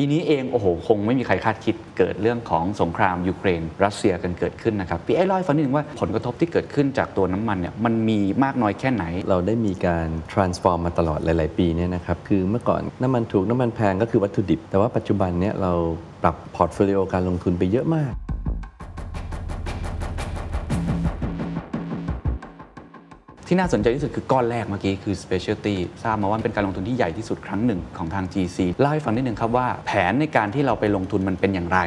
ปีนี้เองโอ้โหคงไม่มีใครคาดคิดเกิดเรื่องของสงครามยูเครน รัสเซียกันเกิดขึ้นนะครับพี่เอลองฟังนิดนึงว่าผลกระทบที่เกิดขึ้นจากตัวน้ำมันเนี่ยมันมีมากน้อยแค่ไหน เราได้มีการ transform มาตลอดหลาย ๆ ปีเนี่ยนะครับคือเมื่อก่อนน้ำมันถูกน้ำมันแพงก็คือวัตถุดิบ แต่ว่าปัจจุบันเนี่ยเราปรับ portfolio การลงทุนไปเยอะมาก ที่น่าสนใจที่สุดคือก้อนแรกเมื่อกี้คือ specialty ทราบมาว่าเป็นการลงทุนที่ใหญ่ที่สุดครั้งหนึ่งของทาง GC เล่าให้ฟังนิดนึงครับว่าแผนในการที่เราไปลงทุนมันเป็นอย่างไร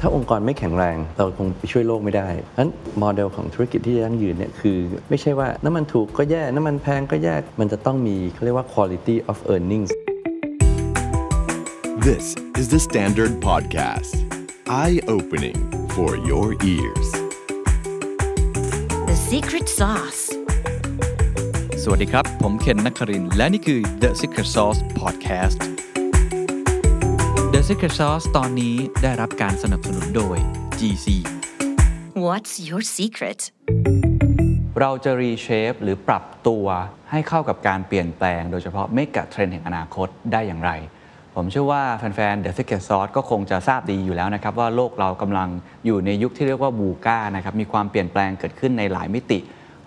ถ้าองค์กรไม่แข็งแรงเราคงไปช่วยโลกไม่ได้เพราะฉะนั้นโมเดลของธุรกิจที่ยั่งยืนเนี่ยคือ ไม่ใช่ว่าน้ำมันถูกก็แย่ น้ำมันแพงก็แย่ มันจะต้องมีเขาเรียกว่า quality of earnings This is the Standard Podcast. Eye opening for your ears. The secret sauce. สวัสดีครับ ผมเคนนักครินทร์และนี่คือ The Secret Sauce Podcast The Secret Sauce ตอนนี้ได้รับการสนับสนุนโดย GC What's your secret? เราจะรีเชฟหรือปรับตัวให้เข้ากับการเปลี่ยนแปลง โดยเฉพาะเมกะเทรนด์แห่งอนาคตได้อย่างไร ผมเชื่อว่าแฟนๆ The Secret Sauce ก็คงจะทราบดีอยู่แล้วนะครับ ว่าโลกเรากำลังอยู่ในยุคที่เรียกว่าบูก้านะครับ มีความเปลี่ยนแปลงเกิดขึ้นในหลายมิติ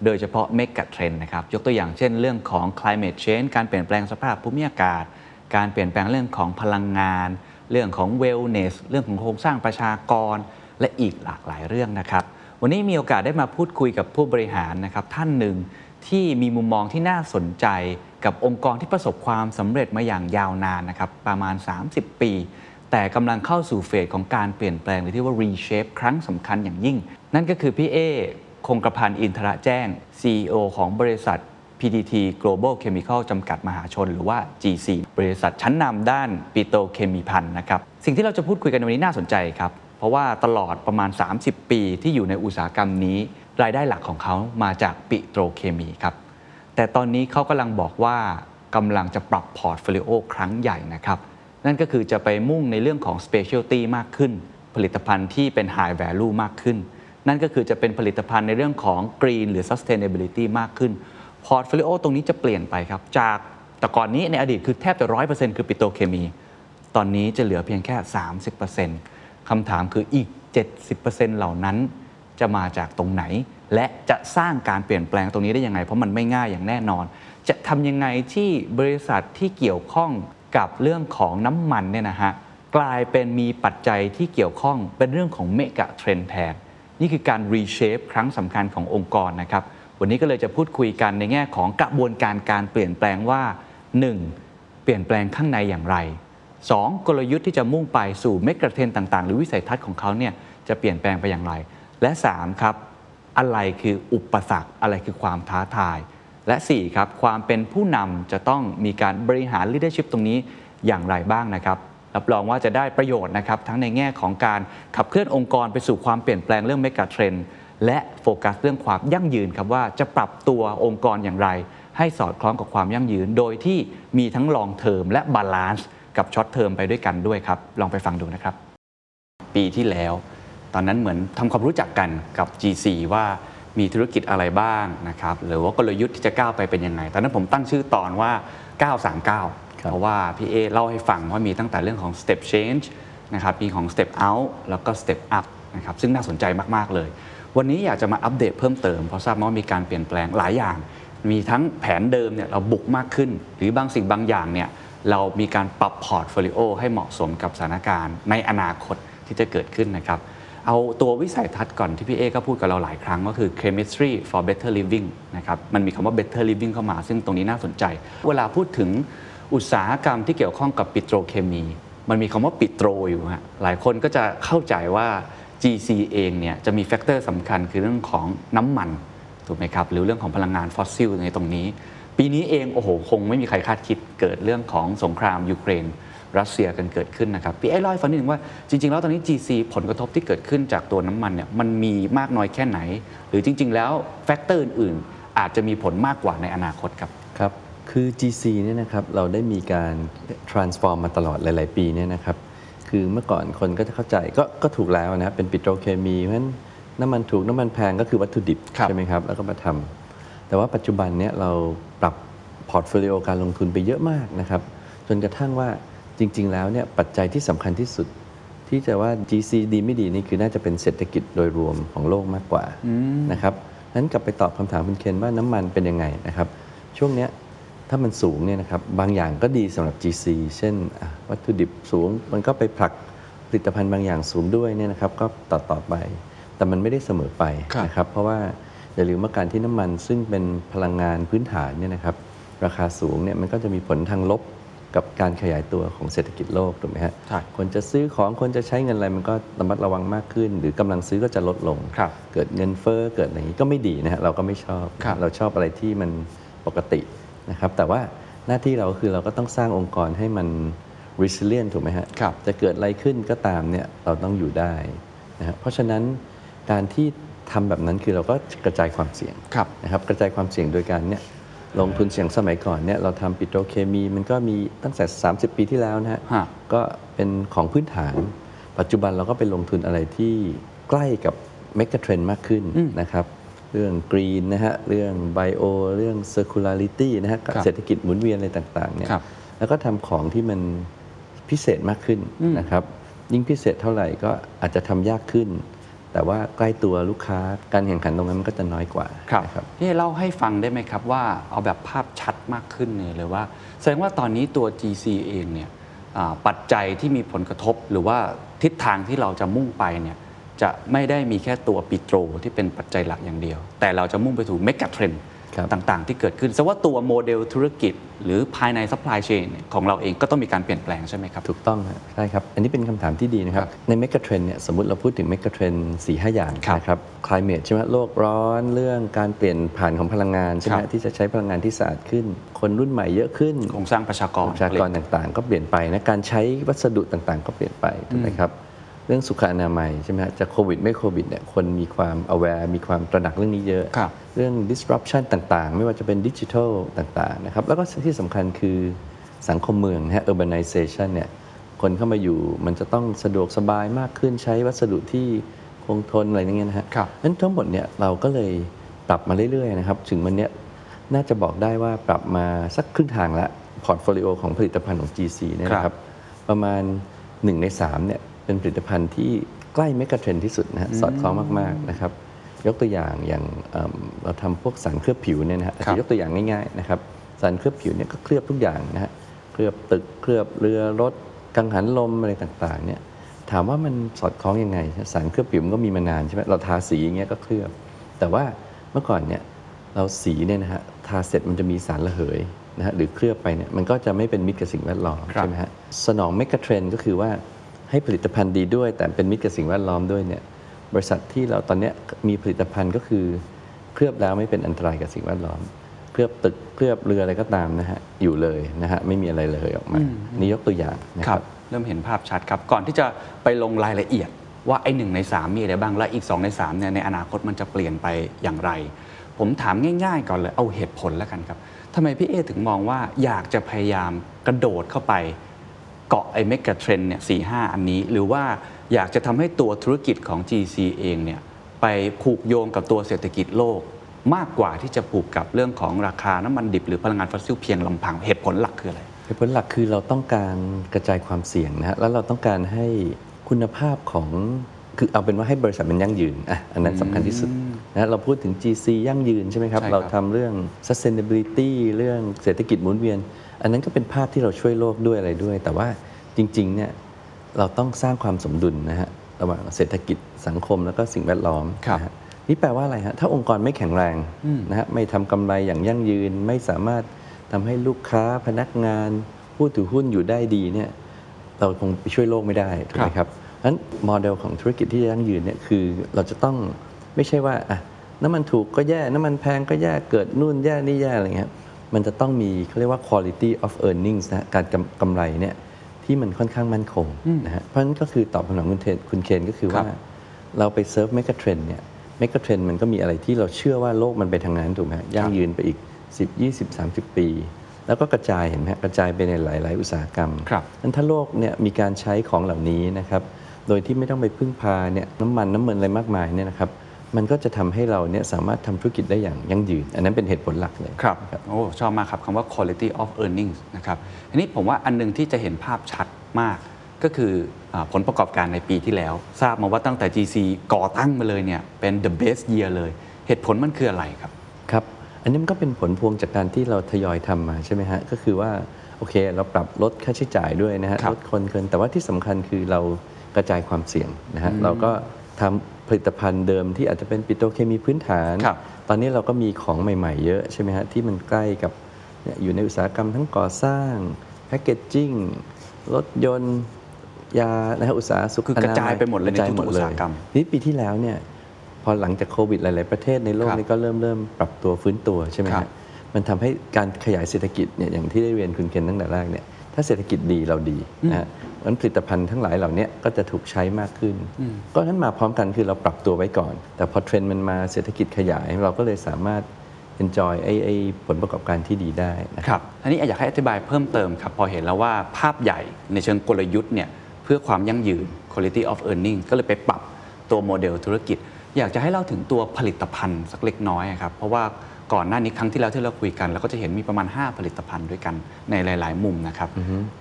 โดยเฉพาะเมกะเทรนด์นะครับ ยกตัวอย่างเช่นเรื่องของ climate change การเปลี่ยนแปลงสภาพภูมิอากาศ การเปลี่ยนแปลงเรื่องของพลังงาน เรื่องของ wellness เรื่องของโครงสร้างประชากร และอีกหลากหลายเรื่องนะครับ วันนี้มีโอกาสได้มาพูดคุยกับผู้บริหารนะครับท่านหนึ่งที่มีมุมมองที่น่าสนใจ กับองค์กรที่ประสบความสำเร็จมาอย่างยาวนานนะครับประมาณ 30 ปี แต่กำลังเข้าสู่เฟสของการเปลี่ยนแปลงหรือที่ว่า reshape ครั้งสำคัญอย่างยิ่ง นั่นก็คือพี่เอคงกระพันอินทระแจ้ง CEO ของบริษัท PTT Global Chemical จำกัดมหาชน หรือว่า GC บริษัทชั้นนำด้านปิโตเคมีพันนะครับ สิ่งที่เราจะพูดคุยกันในวันนี้น่าสนใจครับ เพราะว่าตลอดประมาณ 30 ปีที่อยู่ในอุตสาหกรรมนี้ รายได้หลักของเขามาจากปิโตรเคมีครับ แต่ตอนนี้เขากำลังบอกว่ากำลังจะปรับ portfolio ครั้งใหญ่นะครับ นั่นก็คือจะไปมุ่งในเรื่องของ specialty มากขึ้น ผลิตภัณฑ์ที่เป็น high value มากขึ้น นั่นก็คือจะเป็นผลิตภัณฑ์ในเรื่องของ green หรือ sustainability มากขึ้น portfolio ตรงนี้จะเปลี่ยนไปครับ จากแต่ก่อนนี้ในอดีตคือแทบจะ100%คือปิโตรเคมี ตอนนี้จะเหลือเพียงแค่ 30%คำถามคืออีก 70%เหล่านั้นจะมาจากตรงไหน และจะสร้างการเปลี่ยนแปลงตรงนี้ได้ยังไง เพราะมันไม่ง่ายอย่างแน่นอน จะทำยังไงที่บริษัทที่เกี่ยวข้องกับเรื่องของน้ำมันเนี่ยนะฮะกลายเป็นมีปัจจัยที่เกี่ยวข้องเป็นเรื่องของเมกะเทรนแทน นี่คือการรีเชฟครั้งสำคัญขององค์กรนะครับ วันนี้ก็เลยจะพูดคุยกันในแง่ของกระบวนการการเปลี่ยนแปลงว่า 1. เปลี่ยนแปลงข้างในอย่างไร 2. กลยุทธ์ที่จะมุ่งไปสู่เมกะเทรนต่างๆ หรือวิสัยทัศน์ของเขาเนี่ยจะเปลี่ยนแปลงไปอย่างไร และ 3. ครับ อะไรคืออุปสรรค อะไรคือความท้าทาย และ 4 ครับ ความเป็นผู้นำจะต้องมีการบริหาร leadership ตรงนี้อย่างไรบ้างนะครับรับรองว่าจะได้ประโยชน์นะครับ ทั้งในแง่ของการขับเคลื่อนองค์กรไปสู่ความเปลี่ยนแปลงเรื่องเมกะเทรนและโฟกัสเรื่องความยั่งยืนครับว่าจะปรับตัวองค์กรอย่างไร ให้สอดคล้องกับความยั่งยืน โดยที่มีทั้ง long term และ balance กับ short term ไปด้วยกันด้วยครับ ลองไปฟังดูนะครับ ปีที่แล้ว ตอนนั้นเหมือนทำความรู้จักกันกับ GC ว่ามีธุรกิจอะไรบ้างนะครับหรือว่ากลยุทธ์ที่จะก้าวไปเป็นยังไง ตอนนั้นผมตั้งชื่อตอนว่า 939 เพราะว่าพี่เอเล่าให้ฟังว่ามีตั้งแต่เรื่องของ step change นะครับมีของ step out แล้วก็ step up นะครับซึ่งน่าสนใจมาก ๆ เลย วันนี้อยากจะมาอัปเดตเพิ่มเติม เพราะทราบมาว่ามีการเปลี่ยนแปลงหลายอย่าง มีทั้งแผนเดิมเนี่ยเราบุกมากขึ้น หรือบางสิ่งบางอย่างเนี่ยเรามีการปรับพอร์ตโฟลิโอให้เหมาะสมกับสถานการณ์ในอนาคตที่จะเกิดขึ้นนะครับ เอาตัววิสัยทัศน์ก่อนที่พี่เอก็พูดกับเราหลายครั้งก็คือ chemistry for better living นะครับ มันมีคำว่า better living เข้ามา ซึ่งตรงนี้น่าสนใจ เวลาพูดถึงอุตสาหกรรมที่เกี่ยวข้องกับปิโตรเคมี มันมีคำว่าปิโตรอยู่ฮะ หลายคนก็จะเข้าใจว่า GC เองเนี่ยจะมี factor สำคัญคือเรื่องของน้ำมันถูกไหมครับ หรือเรื่องของพลังงานฟอสซิลในตรงนี้ ปีนี้เองโอ้โหคงไม่มีใครคาดคิดเกิดเรื่องของสงครามยูเครน รัสเซียกันเกิดขึ้นนะครับพี่เอเล่าให้ฟังนิดนึงว่าจริง ๆ แล้วตอนนี้ GC ผลกระทบที่เกิดขึ้นจากตัวน้ำมันเนี่ยมันมีมากน้อยแค่ไหน หรือจริง ๆ แล้ว factor อื่นๆ อาจจะมีผลมากกว่าในอนาคตครับครับคือ GC เนี่ยนะครับเราได้มีการ transform มาตลอดหลาย ๆ ปีเนี่ยนะครับคือเมื่อก่อนคนก็จะเข้าใจก็ก็ถูกแล้วนะครับเป็นปิโตรเคมีเพราะฉะนั้นน้ำมันถูกน้ำมันแพงก็คือวัตถุดิบครับใช่ไหมครับแล้วก็มาทำแต่ว่าปัจจุบันเนี่ยเราปรับพอร์ตโฟลิโอการลงทุนไปเยอะมากนะครับจนกระทั่งว่า จริง ๆ แล้วเนี่ยปัจจัยที่สำคัญที่สุด ที่จะว่า GC ดีไม่ดีนี่คือน่าจะเป็นเศรษฐกิจโดยรวมของโลกมากกว่านะครับนั้นกลับไปตอบคำถามคุณเคนว่าน้ำมันเป็นยังไงนะครับ ช่วงเนี้ยถ้ามันสูงเนี่ยนะครับบางอย่างก็ดีสำหรับ GC เช่นอะวัตถุดิบสูง มันก็ไปผลักผลิตภัณฑ์บางอย่างสูงด้วยเนี่ยนะครับ ก็ต่อต่อไป แต่มันไม่ได้เสมอไปครับนะครับ เพราะว่าอย่าลืมว่าการที่น้ำมันซึ่งเป็นพลังงานพื้นฐานเนี่ยนะครับ ราคาสูงเนี่ยมันก็จะมีผลทางลบ กับการขยายตัวของเศรษฐกิจโลกถูกไหมฮะใช่คนจะซื้อของคนจะใช้เงินอะไรมันก็ระมัดระวังมากขึ้น หรือกำลังซื้อก็จะลดลง ครับเกิดเงินเฟ้อเกิดอะไรอย่างนี้ก็ไม่ดีนะฮะเราก็ไม่ชอบ ครับ เราชอบอะไรที่มันปกตินะครับแต่ว่าหน้าที่เราก็คือเราก็ต้องสร้างองค์กรให้มัน resilient ถูกไหมฮะ ครับ จะเกิดอะไรขึ้นก็ตามเนี่ยเราต้องอยู่ได้นะฮะเพราะฉะนั้นการที่ทำแบบนั้นคือเราก็กระจายความเสี่ยงครับ นะครับกระจายความเสี่ยงโดยการเนี่ย ลงทุนเสี่ยงสมัยก่อนเนี่ยเราทำปิโตรเคมี มันก็มีตั้งแต่ 30 ปีที่แล้วนะฮะ ฮะ ก็เป็นของพื้นฐาน ปัจจุบันเราก็ไปลงทุนอะไรที่ใกล้กับเมกะเทรนมากขึ้นนะครับ เรื่องกรีนนะฮะ เรื่องไบโอ เรื่อง circularity นะฮะครับเศรษฐกิจหมุนเวียนอะไรต่างๆเนี่ยครับแล้วก็ทำของที่มันพิเศษมากขึ้นนะครับ ยิ่งพิเศษเท่าไหร่ก็อาจจะทำยากขึ้น แต่ว่าใกล้ตัวลูกค้าการแข่งขันตรงนั้นมันก็จะน้อยกว่าครับนะครับพี่เล่าให้ฟังได้ไหมครับว่าเอาแบบภาพชัดมากขึ้นเนี่ยเลยว่า แสดงว่าตอนนี้ตัว GC เองเนี่ยอ่าปัจจัยที่มีผลกระทบหรือว่าทิศทางที่เราจะมุ่งไปเนี่ยจะไม่ได้มีแค่ตัวปิโตรที่เป็นปัจจัยหลักอย่างเดียว แต่เราจะมุ่งไปถูกเมกะเทรนด์ครับ ต่างๆ ที่เกิดขึ้นแสดงว่าตัวโมเดลธุรกิจ หรือภายใน supply chain เนี่ยของเราเองก็ต้องมีการเปลี่ยนแปลงใช่ไหมครับ ถูกต้องฮะใช่ครับ อันนี้เป็นคำถามที่ดีนะครับ ในเมกะเทรนด์เนี่ยสมมติเราพูดถึงเมกะเทรนด์สี่ห้าอย่างครับนะครับ climate ใช่ไหมโลกร้อนเรื่องการเปลี่ยนผ่านของพลังงานใช่ไหมครับที่จะใช้พลังงานที่สะอาดขึ้น คนรุ่นใหม่เยอะขึ้นโครงสร้างประชากรประชากรต่างๆ ก็เปลี่ยนไปนะการใช้วัสดุต่างๆ ก็เปลี่ยนไปถูกไหมครับ เรื่องสุขอนามัยใช่ไหมฮะจะโควิดไม่โควิดเนี่ยคนมีความ aware มีความตระหนักเรื่องนี้เยอะ ครับเรื่อง disruption ต่างๆ ไม่ว่าจะเป็นดิจิทัลต่างๆนะครับแล้วก็ที่สำคัญคือสังคมเมืองนะฮะ urbanization เนี่ยคนเข้ามาอยู่มันจะต้องสะดวกสบายมากขึ้นใช้วัสดุที่คงทนอะไรอย่างเงี้ยนะฮะครับ นั้นทั้งหมดเนี่ยเราก็เลยปรับมาเรื่อยๆนะครับถึงวันเนี้ยน่าจะบอกได้ว่าปรับมาสักครึ่งทางละพอร์ตโฟลิโอของผลิตภัณฑ์ของ GC เนี่ยนะครับประมาณ 1 ใน3เนี่ย เป็นผลิตภัณฑ์ที่ใกล้เมกะเทรนด์ที่สุดนะฮะสอดคล้องมากๆนะครับยกตัวอย่างอย่างเอิ่มเราทำพวกสารเคลือบผิวเนี่ยนะฮะอาจครับจะยกตัวอย่างง่ายๆนะครับสารเคลือบผิวเนี่ยก็เคลือบทุกอย่างนะฮะเคลือบตึกเคลือบเรือรถกังหันลมอะไรต่างๆเนี่ยถามว่ามันสอดคล้องยังไง สารเคลือบผิวมันก็มีมานานใช่ไหมเราทาสีอย่างเงี้ยก็เคลือบ แต่ว่าเมื่อก่อนเนี่ยเราสีเนี่ยนะฮะทาเสร็จมันจะมีสารระเหยนะฮะหรือเคลือบไปเนี่ยมันก็จะไม่เป็นมิตรกับสิ่งแวดล้อมครับใช่ไหมฮะสนองเมกะเทรนก็คือว่า ให้ผลิตภัณฑ์ดีด้วย แต่เป็นมิตรกับสิ่งแวดล้อมด้วยเนี่ยบริษัทที่เราตอนเนี้ยมีผลิตภัณฑ์ก็คือ เคลือบแล้วไม่เป็นอันตรายกับสิ่งแวดล้อม เคลือบตึกเคลือบเรืออะไรก็ตามนะฮะอยู่เลยนะฮะไม่มีอะไรเลยออกมานี่ยกตัวอย่างนะคครัรับบเริ่มเห็นภาพชัดครับก่อนที่จะไปลงรายละเอียด ว่าไอ้หนึ่งในสามมีอะไรบ้างและอีก 2 ใน3เนี่ยในอนาคตมันจะเปลี่ยนไปอย่างไร ผมถามง่าย ๆ ก่อนเลยเอาเหตุผลแล้วกันครับทำไมพี่เอถึงมองว่าอยากจะพยายามกระโดดเข้าไป เกาะไอ้เมกะเทรนด์เนี่ยสี่ห้าอันนี้ หรือว่าอยากจะทำให้ตัวธุรกิจของ GC เองเนี่ยไปผูกโยงกับตัวเศรษฐกิจโลก มากกว่าที่จะผูกกับเรื่องของราคาน้ำมันดิบหรือพลังงานฟอสซิลเพียงลำพังเหตุผลหลักคืออะไรเหตุผลหลักคือเราต้องการกระจายความเสี่ยงนะฮะแล้วเราต้องการให้คุณภาพของคือเอาเป็นว่าให้บริษัทมันยั่งยืนอะอันนั้นสำคัญที่สุดนะเราพูดถึง GC ยั่งยืนใช่ไหมครับ ใช่ครับ เราทำเรื่อง sustainability เรื่องเศรษฐกิจหมุนเวียน อันนั้นก็เป็นภาพที่เราช่วยโลกด้วยอะไรด้วย แต่ว่าจริงๆเนี่ยเราต้องสร้างความสมดุลนะฮะระหว่างเศรษฐกิจสังคมแล้วก็สิ่งแวดล้อมครับนะฮะนี่แปลว่าอะไรฮะถ้าองค์กรไม่แข็งแรงนะฮะไม่ทำกำไรอย่างยั่งยืน ไม่สามารถทำให้ลูกค้าพนักงานผู้ถือหุ้นอยู่ได้ดีเนี่ยเราคงไปช่วยโลกไม่ได้ถูกไหมครับเพราะฉะนั้นโมเดลของธุรกิจที่ยั่งยืนเนี่ยคือเราจะต้องไม่ใช่ว่าอะน้ำมันถูกก็แย่ น้ำมันแพงก็แย่ เกิดนู่นแย่นี่แย่อะไรเงี้ย มันจะต้องมีเขาเรียกว่า quality of earnings นะการกำกำไรเนี่ยที่มันค่อนข้างมั่นคงนะฮะเพราะฉะนั้นก็คือตอบคำถามคุณเทนคุณเคนก็คือว่าครับเราไปเซิร์ฟเมกะเทรนด์เนี่ยเมกะเทรนด์มันก็มีอะไรที่เราเชื่อว่าโลกมันไปทางนั้นถูกไหมฮะยั่งยืนไปอีก 10 20 30 ปี แล้วก็กระจายเห็นไหมฮะกระจายไปในหลาย ๆ อุตสาหกรรมครับนั้นถ้าโลกเนี่ยมีการใช้ของเหล่านี้นะครับโดยที่ไม่ต้องไปพึ่งพาเนี่ยน้ำมันน้ำมันอะไรมากมายเนี่ยนะครับ มันก็จะทำให้เราเนี่ยสามารถทำธุรกิจได้อย่างยั่งยืน อันนั้นเป็นเหตุผลหลักเลยครับโอ้ชอบมากครับคำว่า quality of earnings นะครับทีนี้ผมว่าอันหนึ่งที่จะเห็นภาพชัดมากก็คืออาผลประกอบการในปีที่แล้ว ทราบมาว่าตั้งแต่ GC ก่อตั้งมาเลยเนี่ยเป็น the best year เลย เหตุผลมันคืออะไรครับครับ อันนี้มันก็เป็นผลพวงจากการที่เราทยอยทำมาใช่ไหมฮะก็คือว่าโอเค เราปรับลดค่าใช้จ่ายด้วยนะฮะครับลดคนเกินแต่ว่าที่สำคัญคือเรากระจายความเสี่ยงนะฮะเราก็ทำ ผลิตภัณฑ์เดิมที่อาจจะเป็นปิโตรเคมีพื้นฐานครับตอนนี้เราก็มีของใหม่ๆเยอะใช่ไหมฮะที่มันใกล้กับเนี่ยอยู่ในอุตสาหกรรมทั้งก่อสร้างแพคเกจจิ้งรถยนต์ยานะฮะอุตสาหสุขคือกระจายไปหมดเลยกระจายในทุกๆหมดอุตสาหกรรมนี่ปีที่แล้วเนี่ยพอหลังจากโควิดหลาย ๆ ประเทศในโลกครับนี่ก็เริ่มเริ่มปรับตัวฟื้นตัวใช่ไหมครัฮะบมันทำให้การขยายเศรษฐกิจเนี่ยอย่างที่ได้เรียนคุณเคนตั้งแต่แรกเนี่ยถ้าเศรษฐกิจดีเราดีนะฮะ เพราะฉะนั้นผลิตภัณฑ์ทั้งหลายเหล่านี้ก็จะถูกใช้มากขึ้น ก็นั้นมาพร้อมกันคือเราปรับตัวไว้ก่อน แต่พอเทรนด์มันมาเศรษฐกิจขยาย เราก็เลยสามารถ enjoy ไอ้ไอ้ผลประกอบการที่ดีได้นะครับอันนี้อยากให้อธิบายเพิ่มเติมครับ พอเห็นแล้วว่าภาพใหญ่ในเชิงกลยุทธ์เนี่ยเพื่อความยั่งยืน quality of earning ก็เลยไปปรับตัวโมเดลธุรกิจ อยากจะให้เล่าถึงตัวผลิตภัณฑ์สักเล็กน้อยครับเพราะว่า ก่อนหน้านี้ครั้งที่แล้วที่เราคุยกันเราก็จะเห็นมีประมาณ 5 ผลิตภัณฑ์ด้วยกันในหลาย ๆ มุมนะครับ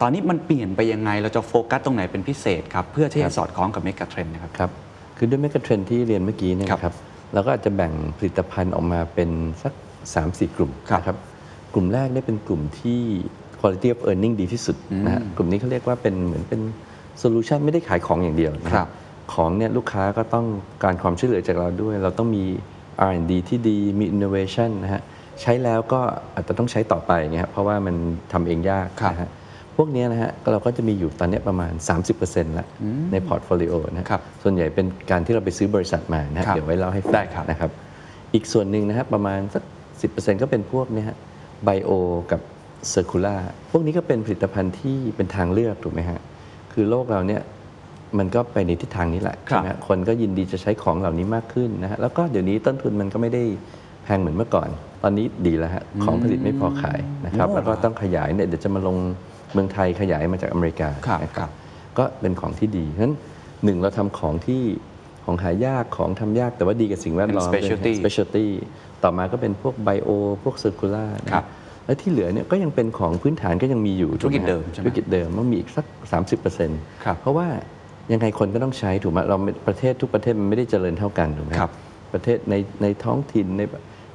ตอนนี้มันเปลี่ยนไปยังไงเราจะโฟกัสตรงไหนเป็นพิเศษครับเพื่อที่จะสอดคล้องกับเมกะเทรนด์นะครับครับคือด้วยเมกะเทรนด์ที่เรียนเมื่อกี้เนี่ยครับนะครับเราก็อาจจะแบ่งผลิตภัณฑ์ออกมาเป็นสัก 3-4 กลุ่มครับนะครับกลุ่มแรกเนี่ยเป็นกลุ่มที่ quality of earning ดีที่สุดนะฮะกลุ่มนี้เขาเรียกว่าเป็นเหมือนเป็นโซลูชันไม่ได้ขายของอย่างเดียวนะฮะครับของเนี่ยลูกค้าก็ต้องการความช่วยเหลือจากเราด้วย เราต้องมี R&D ที่ดีมี innovation นะฮะใช้แล้วก็อาจจะต้องใช้ต่อไปเงี้ยครับเพราะว่ามันทำเองยากครับนะฮะพวกเนี้ยนะฮะก็เราก็จะมีอยู่ตอนเนี้ยประมาณ 30%แล้วในพอร์ตโฟลิโอนะฮะครับส่วนใหญ่เป็นการที่เราไปซื้อบริษัทมานะฮะครับเดี๋ยวไว้เล่าให้ฟังได้ครับนะครับ อีกส่วนหนึ่งนะฮะประมาณสัก 10%ก็เป็นพวกเนี้ยฮะ bio กับ circular พวกนี้ก็เป็นผลิตภัณฑ์ที่เป็นทางเลือกถูกไหมฮะคือโลกเราเนี่ย มันก็ไปในทิศทางนี้แหละครับใช่ไหมฮะคนก็ยินดีจะใช้ของเหล่านี้มากขึ้นนะฮะแล้วก็เดี๋ยวนี้ต้นทุนมันก็ไม่ได้แพงเหมือนเมื่อก่อน ตอนนี้ดีแล้วฮะของผลิตไม่พอขายนะครับโอ้แล้วก็ต้องขยายเนี่ยเดี๋ยวจะมาลงเมืองไทยขยายมาจากอเมริกาครับนะครับก็เป็นของที่ดีเพราะฉะนั้นหนึ่งเราทำของที่ของหายากของทำยากแต่ว่าดีกับสิ่งแวดล้อมเป็น specialty สเปเชียลตี้ต่อมาก็เป็นพวก bio พวก circular ครับแล้วที่เหลือเนี่ยก็ยังเป็นของพื้นฐานก็ยังมีอยู่ธุรกิจถูไหมเดิมใช่ไหมธุรกิจเดิมมันมีอีกสัก 30%ครับเพราะว่า ยังไงคนก็ต้องใช้ถูกไหมเราประเทศทุกประเทศมันไม่ได้เจริญเท่ากันถูกไหมครับ ประเทศในในท้องถิ่นใน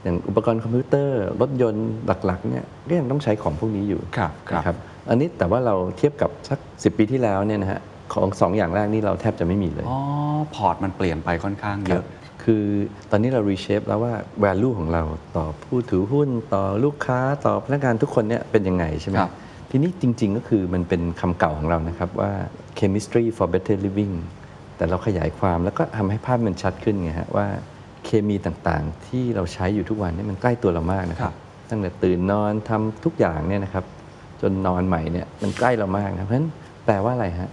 อย่างอุปกรณ์คอมพิวเตอร์รถยนต์หลักๆเนี่ยก็ยังต้องใช้ของพวกนี้อยู่ครับครับนะครับอันนี้แต่ว่าเราเทียบกับสัก 10 ปีที่แล้วเนี่ยนะฮะของสองอย่างแรกนี่เราแทบจะไม่มีเลย อ๋อ พอร์ตมันเปลี่ยนไปค่อนข้างเยอะ คือตอนนี้เรา reshape แล้วว่า value ของเราต่อผู้ถือหุ้น ต่อลูกค้าต่อพนักงานทุกคนเนี่ยเป็นยังไงใช่ไหมครับ ทีนี้จริง ๆ ก็คือมันเป็นคำเก่าของเรานะครับว่า chemistry for better living แต่เราขยายความแล้วก็ทำให้ภาพมันชัดขึ้นไงฮะว่าเคมีต่างๆ ที่เราใช้อยู่ทุกวันเนี่ยมันใกล้ตัวเรามากนะคครัรับบตั้งแต่ตื่นนอนทำทุกอย่างเนี่ยนะครับ จนนอนใหม่เนี่ยมันใกล้เรามากนะเพราะฉะนั้นแปลว่าอะไรฮะ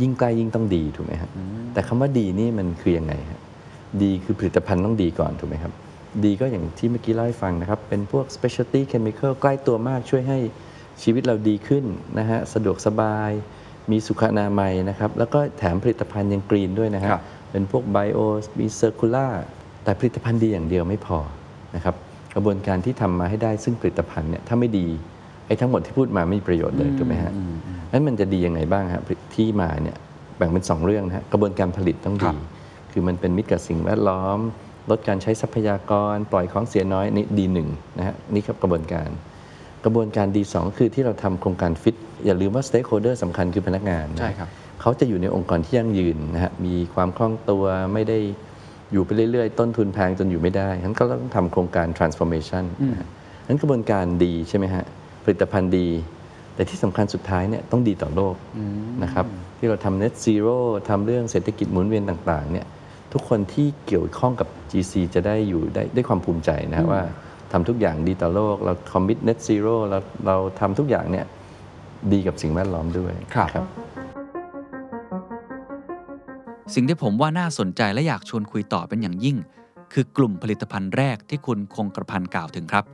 ยิ่งใกล้ยิ่งต้องดีถูกไหมฮะแต่คำว่าดีนี่มันคือยังไงฮะดีคือผลิตภัณฑ์ต้องดีก่อนถูกไหมครับ ดีก็อย่างที่เมื่อกี้เล่าให้ฟังนะครับ เป็นพวก specialty chemical ใกล้ตัวมากช่วยให้ ชีวิตเราดีขึ้นนะฮะสะดวกสบายมีสุขอนามัยนะครับ แล้วก็แถมผลิตภัณฑ์ยัง green ด้วยนะฮะครับเป็นพวก bio มี circular แต่ผลิตภัณฑ์ดีอย่างเดียวไม่พอนะครับกระบวนการที่ทำมาให้ได้ซึ่งผลิตภัณฑ์เนี่ยถ้าไม่ดีไอ้ทั้งหมดที่พูดมาไม่มีประโยชน์เลยถูกไหมฮะนั้นมันจะดียังไงบ้างฮะที่มาเนี่ยแบ่งเป็น 2 เรื่องนะฮะกระบวนการผลิตต้องดีครัดีบคือมันเป็นมิตรกับสิ่งแวดล้อม ลดการใช้ทรัพยากรปล่อยของเสียน้อยนี่ดีหนึ่งนะฮะนี่ครับกระบวนการ กระบวนการดีสองคือที่เราทำโครงการฟิตอย่าลืมว่า stakeholder สำคัญคือพนักงานนะใช่ครับเขาจะอยู่ในองค์กรที่ยั่งยืนนะฮะมีความคล่องตัวไม่ได้อยู่ไปเรื่อยๆ ต้นทุนแพงจนอยู่ไม่ได้ฉะนั้นก็ต้องทำโครงการ transformation นะฮะนั้นกระบวนการดีใช่ไหมฮะผลิตภัณฑ์ดี แต่ที่สำคัญสุดท้ายเนี่ยต้องดีต่อโลกนะครับที่เราทำ net zero ทำเรื่องเศรษฐกิจหมุนเวียนต่างๆเนี่ยทุกคนที่เกี่ยวข้องกับ GC จะได้อยู่ได้ด้วยความภูมิใจนะฮะว่า ทำทุกอย่างดีต่อโลก เรา commit net zero เราเราทำทุกอย่างเนี่ยดีกับสิ่งแวดล้อมด้วยครับครับสิ่งที่ผมว่าน่าสนใจและอยากชวนคุยต่อเป็นอย่างยิ่ง คือกลุ่มผลิตภัณฑ์แรกที่คุณคงกระพันกล่าวถึงครับ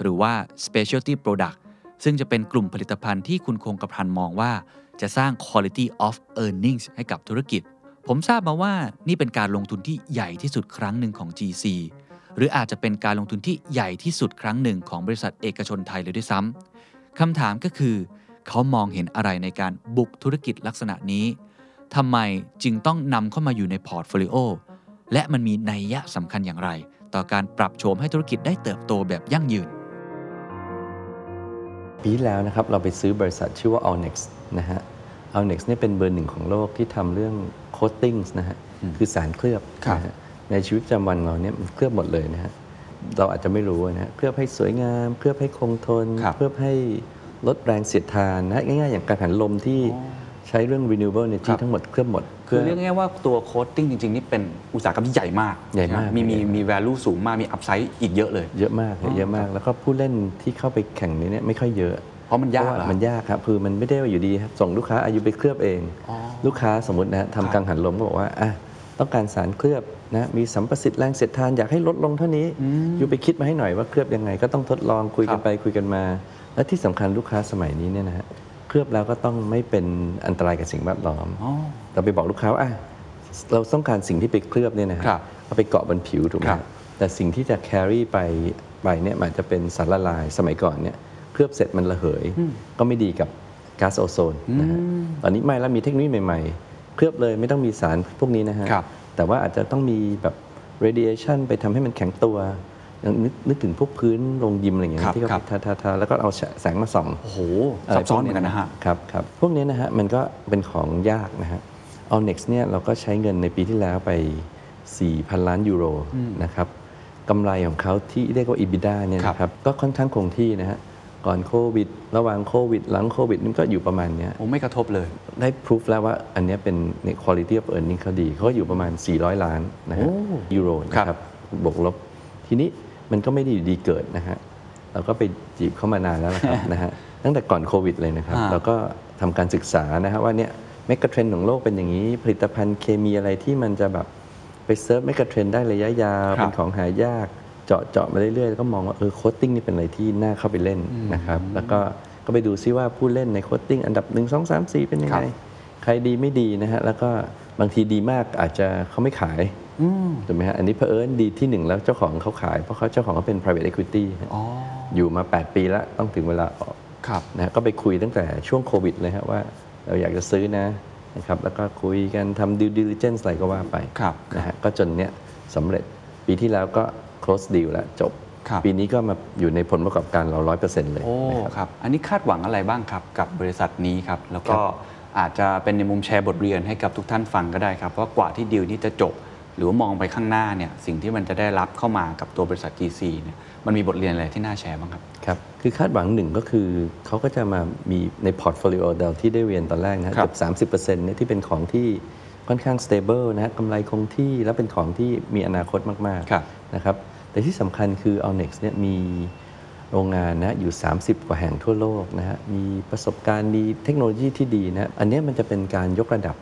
หรือว่า specialty product ซึ่งจะเป็นกลุ่มผลิตภัณฑ์ที่คุณคงกระพันมองว่า จะสร้าง quality of earnings ให้กับธุรกิจ ผมทราบมาว่านี่เป็นการลงทุนที่ใหญ่ที่สุดครั้งหนึ่งของ GC หรืออาจจะเป็นการลงทุนที่ใหญ่ที่สุดครั้งหนึ่งของบริษัทเอกชนไทยเลยด้วยซ้ำคำถามก็คือ เขามองเห็นอะไรในการบุกธุรกิจลักษณะนี้ทำไมจึงต้องนำเข้ามาอยู่ใน portfolio และมันมีนัยยะสำคัญอย่างไร ต่อการปรับโฉมให้ธุรกิจได้เติบโตแบบยั่งยืน ปีที่แล้วนะครับเราไปซื้อบริษัทชื่อว่า Allnex นะฮะ Allnex เนี่ยเป็นเบอร์หนึ่งของโลกที่ทำเรื่อง coatings นะฮะคือสารเคลือบครับนะฮะ ในชีวิตประจำวันเราเนี่ยมันเคลือบหมดเลยนะฮะเราอาจจะไม่รู้นะฮะเคลือบให้สวยงามเคลือบให้คงทนครับ เคลือบให้ลดแรงเสียดทานนะฮะง่ายๆ อย่างกังหันลมที่ใช้เรื่อง renewable energy ทั้งหมดเคลือบหมดคือเรียกง่ายๆว่าตัว coating จริง ๆ นี่เป็นอุตสาหกรรมที่ใหญ่มากใหญ่มาก มีมีมี value สูงมาก มี upside อีกเยอะเลย เยอะมากเลยเยอะมาก แล้วก็ผู้เล่นที่เข้าไปแข่งนี้เนี่ยไม่ค่อยเยอะเพราะมันยากเพเหรอระว่มันยากครับ คือมันไม่ได้ว่าอยู่ดีครับส่งลูกค้าอายุไปเคลือบเอง ลูกค้าสมมตินะฮะครับทำกังหันลมก็บอกว่าอะ ต้องการสารเคลือบนะมีสัมประสิทธิ์แรงเสียดทานอยากให้ลดลงเท่านี้อยู่ไปคิดมาให้หน่อยว่าเคลือบยังไง ก็ต้องทดลองคุยครักันบไปคุยกันมา และที่สำคัญลูกค้าสมัยนี้เนี่ยนะฮะเคลือบแล้วก็ต้องไม่เป็นอันตรายกับสิ่งแวดล้อมอ๋อเราไปบอกลูกค้าว่าอะเราต้องการสิ่งที่ไปเคลือบเนี่ยนะฮะครับเอาไปเกาะบนผิวถูกไหมครับฮะแต่สิ่งที่จะ carry ไปไปเนี่ยมันจะเป็นสารละลายสมัยก่อนเนี่ยเคลือบเสร็จมันระเหย ก็ไม่ดีกับก๊าซโอโซนนะฮะตอนนี้ไม่แล้วมีเทคโนโลยีใหม่ๆ เคลือบเลยไม่ต้องมีสารพวกนี้นะฮะครับแต่ว่าอาจจะต้องมีแบบ radiation ไปทำให้มันแข็งตัวอย่างนึกนึกถึงพวกพื้นโรงยิมอะไรอย่างเงี้ยครับที่เขาครับทาทาทาแล้วก็เอาแสงมาส่องโอ้โหะไรซับซ้อนเหมือนกันนะฮะครับครับพวกนี้นะฮะมันก็เป็นของยากนะฮะเอา next เนี่ยเราก็ใช้เงินในปีที่แล้วไป 4,000 ล้านยูโรนะครับกำไรของเขาที่เรียกว่า EBITDA เนี่ยนะครับก็ค่อนข้างคงที่นะฮะ ก่อนโควิด ระหว่างโควิด หลังโควิดนี่ก็อยู่ประมาณเนี้ยโอ้ไม่กระทบเลย ได้พิสูจแล้วว่าอันเนี้ยเป็นใน quality of earning เขาดีเขาอยู่ประมาณ 400 ล้านนะฮะโอ้ยูโรนะคครัรับบบวกลบ ทีนี้มันก็ไม่ได้อยู่ดีเกิดนะฮะเราก็ไปจีบเข้ามานานแล้วนะครับนะฮะตั้งแต่ก่อนโควิดเลยนะครับอ่าเราก็ทำการศึกษานะฮะว่าเนี่ย megatrend ของโลกเป็นอย่างนี้ ผลิตภัณฑ์เคมีอะไรที่มันจะแบบไป serve megatrend ได้ระยะยาวครับเป็นของหายาก เจาะเจาะมาเรื่อยๆแล้วก็มองว่าเออ coating นี่เป็นอะไรที่น่าเข้าไปเล่นนะครับ แล้วก็ก็ไปดูซิว่าผู้เล่นใน coating อันดับ 1 2 3 4 เป็นยังไงครับใครดีไม่ดีนะฮะ แล้วก็บางทีดีมากอาจจะเขาไม่ขายถูกไหมฮะ อันนี้เผอิญดีที่หนึ่งแล้วเจ้าของเขาขาย เพราะเขาเจ้าของเขาเป็น private equity ฮะอ๋ออยู่มา 8 ปีแล้วต้องถึงเวลาออกครับนะฮะก็ไปคุยตั้งแต่ช่วงโควิดเลยฮะว่าเราอยากจะซื้อนะนะครับแล้วก็คุยกันทำ due diligence อะไรก็ว่าไปครับนะฮะก็จนเนี้ยสำเร็จปีที่แล้วก็ close deal แล้วจบ ครับ ปีนี้ก็มาอยู่ในผลประกอบการเรา 100%เลยโอ้นะครับ ครับ อันนี้คาดหวังอะไรบ้างครับกับบริษัทนี้ครับ แล้วก็ครับอาจจะเป็นในมุมแชร์บทเรียนให้กับทุกท่านฟังก็ได้ครับ ว่ากว่าที่ดีลนี้จะจบ หรือว่ามองไปข้างหน้าเนี่ยสิ่งที่มันจะได้รับเข้ามากับตัวบริษัท GC เนี่ยมันมีบทเรียนอะไรที่น่าแชร์บ้างครับ ครับคือคาดหวังหนึ่งก็คือเขาก็จะมามีใน portfolio เราที่ได้เรียนตอนแรกนะฮะครับ เกือบ30%เนี่ยที่เป็นของที่ค่อนข้าง stable นะฮะกำไรคงที่และเป็นของที่มีอนาคตมากครับๆนะครับ แต่ที่สำคัญคือ a l n e x เนี่ยมีโรงงานนะอยู่ 30 กว่าแห่งทั่วโลกนะฮะมีประสบการณ์ดีเทคโนโลยีที่ดีนะอันเนี้ยมันจะเป็นการยกระดับ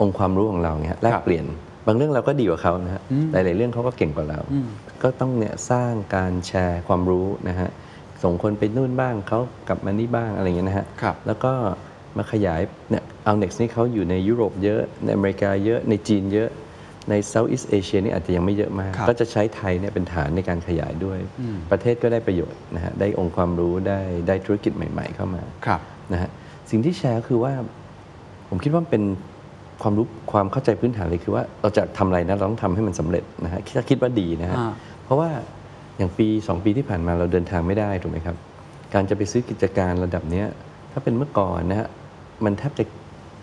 องค์ความรู้ของเราเนี่ยฮะแลกเปลี่ยนบางเรื่องเราก็ดีกว่าเขานะฮะหลาย ๆ เรื่องเขาก็เก่งกว่าเรา ก็ต้องเนี่ยสร้างการแชร์ความรู้นะฮะส่งคนไปนู่นบ้างเขากลับมานี่บ้างอะไรอย่างเงี้ยนะฮะครับแล้วก็มาขยายเนี่ยเอาเน็กนี่เขาอยู่ในยุโรปเยอะในอเมริกาเยอะในจีนเยอะ ในเซาท์อีสเอเชียนี่อาจจะยังไม่เยอะมากครับก็จะใช้ไทยเนี่ยเป็นฐานในการขยายด้วย ประเทศก็ได้ประโยชน์นะฮะได้องค์ความรู้ได้ได้ธุรกิจใหม่ ๆ เข้ามาครับนะฮะสิ่งที่แชร์คือว่า ผมคิดว่ามันเป็นความรู้ความเข้าใจพื้นฐานเลยคือว่าเราจะทำอะไรนะเราต้องทำให้มันสำเร็จนะฮะถ้าคิดว่าดีนะฮะอ่าเพราะว่าอย่างปี 2 ปีที่ผ่านมาเราเดินทางไม่ได้ถูกไหมครับ การจะไปซื้อกิจการระดับเนี้ยถ้าเป็นเมื่อก่อนนะฮะมันแทบจะ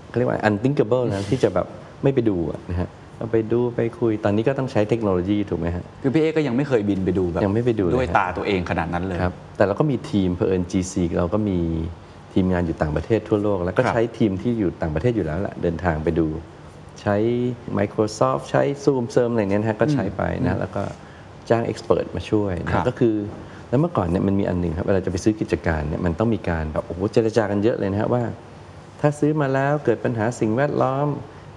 เขาเรียกว่า unthinkable นะที่จะแบบไม่ไปดูอะนะฮะ เราไปดูไปคุยตอนนี้ก็ต้องใช้เทคโนโลยีถูกไหมฮะ คือพี่เอก็ยังไม่เคยบินไปดูแบบยังไม่ไปดูเลยด้วยครับตาตัวเองขนาดนั้นเลย ครับแต่เราก็มีทีมเพอิญ GC เราก็มีทีมงานอยู่ต่างประเทศทั่วโลก แล้วก็ครับ ใช้ทีมที่อยู่ต่างประเทศอยู่แล้วแหละเดินทางไปดู ใช้ Microsoft ใช้ Zoom เซิร์มอะไรเนี้ยนะฮะก็ใช้ไปนะแล้วก็จ้าง expert มาช่วยนะครับก็คือแล้วเมื่อก่อนเนี่ยมันมีอันหนึ่งครับเวลาจะไปซื้อกิจการเนี่ยมันต้องมีการแบบโอ้โหเจรจากันเยอะเลยนะฮะว่า ถ้าซื้อมาแล้วเกิดปัญหาสิ่งแวดล้อม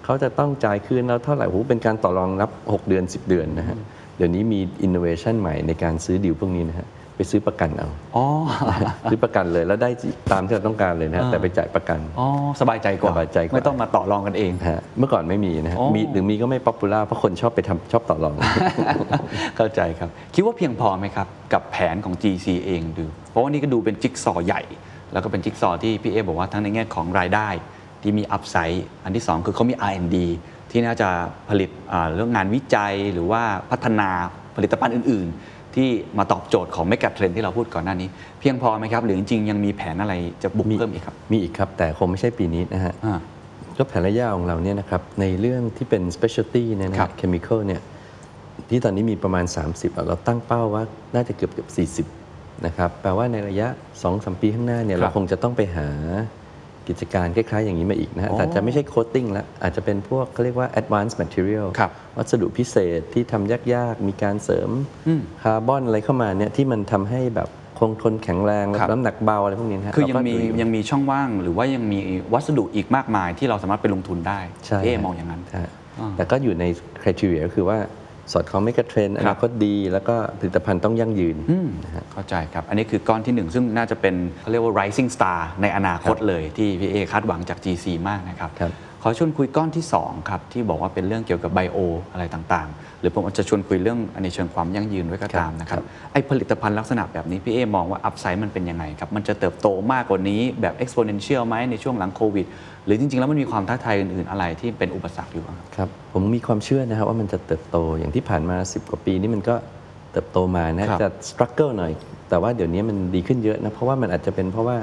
เขาจะต้องจ่ายคืนเราเท่าไหร่โอ้โหเป็นการต่อรองรับ 6 เดือน 10 เดือนนะฮะเดี๋ยวนี้มีอินโนเวชันใหม่ในการซื้อดิวพวกนี้นะฮะไปซื้อประกันเอาอ๋อซื้อประกันเลยแล้วได้ตามที่เราต้องการเลยนะฮะอ่าแต่ไปจ่ายประกันอ๋อสบายใจกว่าสบายใจกว่าไม่ต้องมาต่อรองกันเองฮะเมื่อก่อนไม่มีนะฮะอ๋อมีหรือมีก็ไม่ popular เพราะคนชอบไปทำชอบต่อรอง เข้าใจครับ คิดว่าเพียงพอไหมครับ กับแผนของ GC เองดู เพราะว่านี่ก็ดูเป็นจิ๊กซอว์ใหญ่ แล้วก็เป็นจิ๊กซอว์ที่พี่เอบอกว่าทั้งในแง่ของรายได้ ที่มี upside อันที่ 2 คือเขามี R&D ที่น่าจะผลิตอ่าเรื่องงานวิจัยหรือว่าพัฒนาผลิตภัณฑ์อื่น ๆ ที่มาตอบโจทย์ของเมกะเทรนที่เราพูดก่อนหน้านี้ เพียงพอไหมครับ หรือจริงๆยังมีแผนอะไรจะบุกเพิ่มอีกครับ มีอีกครับ แต่คงไม่ใช่ปีนี้นะฮะอ่าก็แผนระยะของเราเนี่ยนะครับในเรื่องที่เป็น specialty เนี่ยนะครัฮะบ chemical เนี่ยที่ตอนนี้มีประมาณ 30อะเราตั้งเป้าว่าน่าจะเกือบเกือบ40นะครับแปลว่าในระยะ2-3ปีข้างหน้าเนี่ยครับเราคงจะต้องไปหา กิจการคล้ายๆอย่างนี้มาอีกนะฮะอ๋อแต่จะไม่ใช่ coating แล้วอาจจะเป็นพวกเขาเรียกว่า advanced material ครับวัสดุพิเศษที่ทำยากๆ มีการเสริมอืมคาร์บอนอะไรเข้ามาเนี่ยที่มันทำให้แบบคงทนแข็งแรงครับน้ำหนักเบาอะไรพวกนี้นะฮะคือยังเราก็มีดูอยังมีช่องว่างหรือว่ายังมีวัสดุอีกมากมายที่เราสามารถไปลงทุนได้ใช่พี่เอฮะมองอย่างนั้นใช่อ่าแต่ก็อยู่ในคุณทีเรียก็คือว่า สอดคล้องไม่กระเทรนด์อครับนาคตดี แล้วก็ผลิตภัณฑ์ต้องยั่งยืนอืมเข้าใจครับ อันนี้คือก้อนที่หนึ่งซึ่งน่าจะเป็นเขาเรียกว่า rising star ในอนาคตเลยที่พี่เอคาดหวังจาก GC มากนะครับครับข อชวนคุยก้อนที่2ครับที่บอกว่าเป็นเรื่องเกี่ยวกับไบโออะไรต่างๆ หรือผมอาจจะชวนคุยเรื่องในเชิงความยั่งยืนไว้ก็ตามนะครับไอผลิตภัณฑ์ลักษณะแบบนี้พี่เอมองว่าอัพไซด์มันเป็นยังไงครับ มันจะเติบโตมากกว่านี้แบบ exponential ไหมในช่วงหลังโควิด หรือจริง ๆ แล้วมันมีความท้าทายอื่น ๆ อะไรที่เป็นอุปสรรคอยู่บ้างครับครับผมมีความเชื่อนะครับว่ามันจะเติบโตอย่างที่ผ่านมา 10 กว่าปีนี่มันก็เติบโตมานะครับจะสครัลเกิลหน่อย แต่ว่าเดี๋ยวนี้มันดีขึ้นเยอะนะเพราะว่ามันอาจจะเป็นเพราะว่า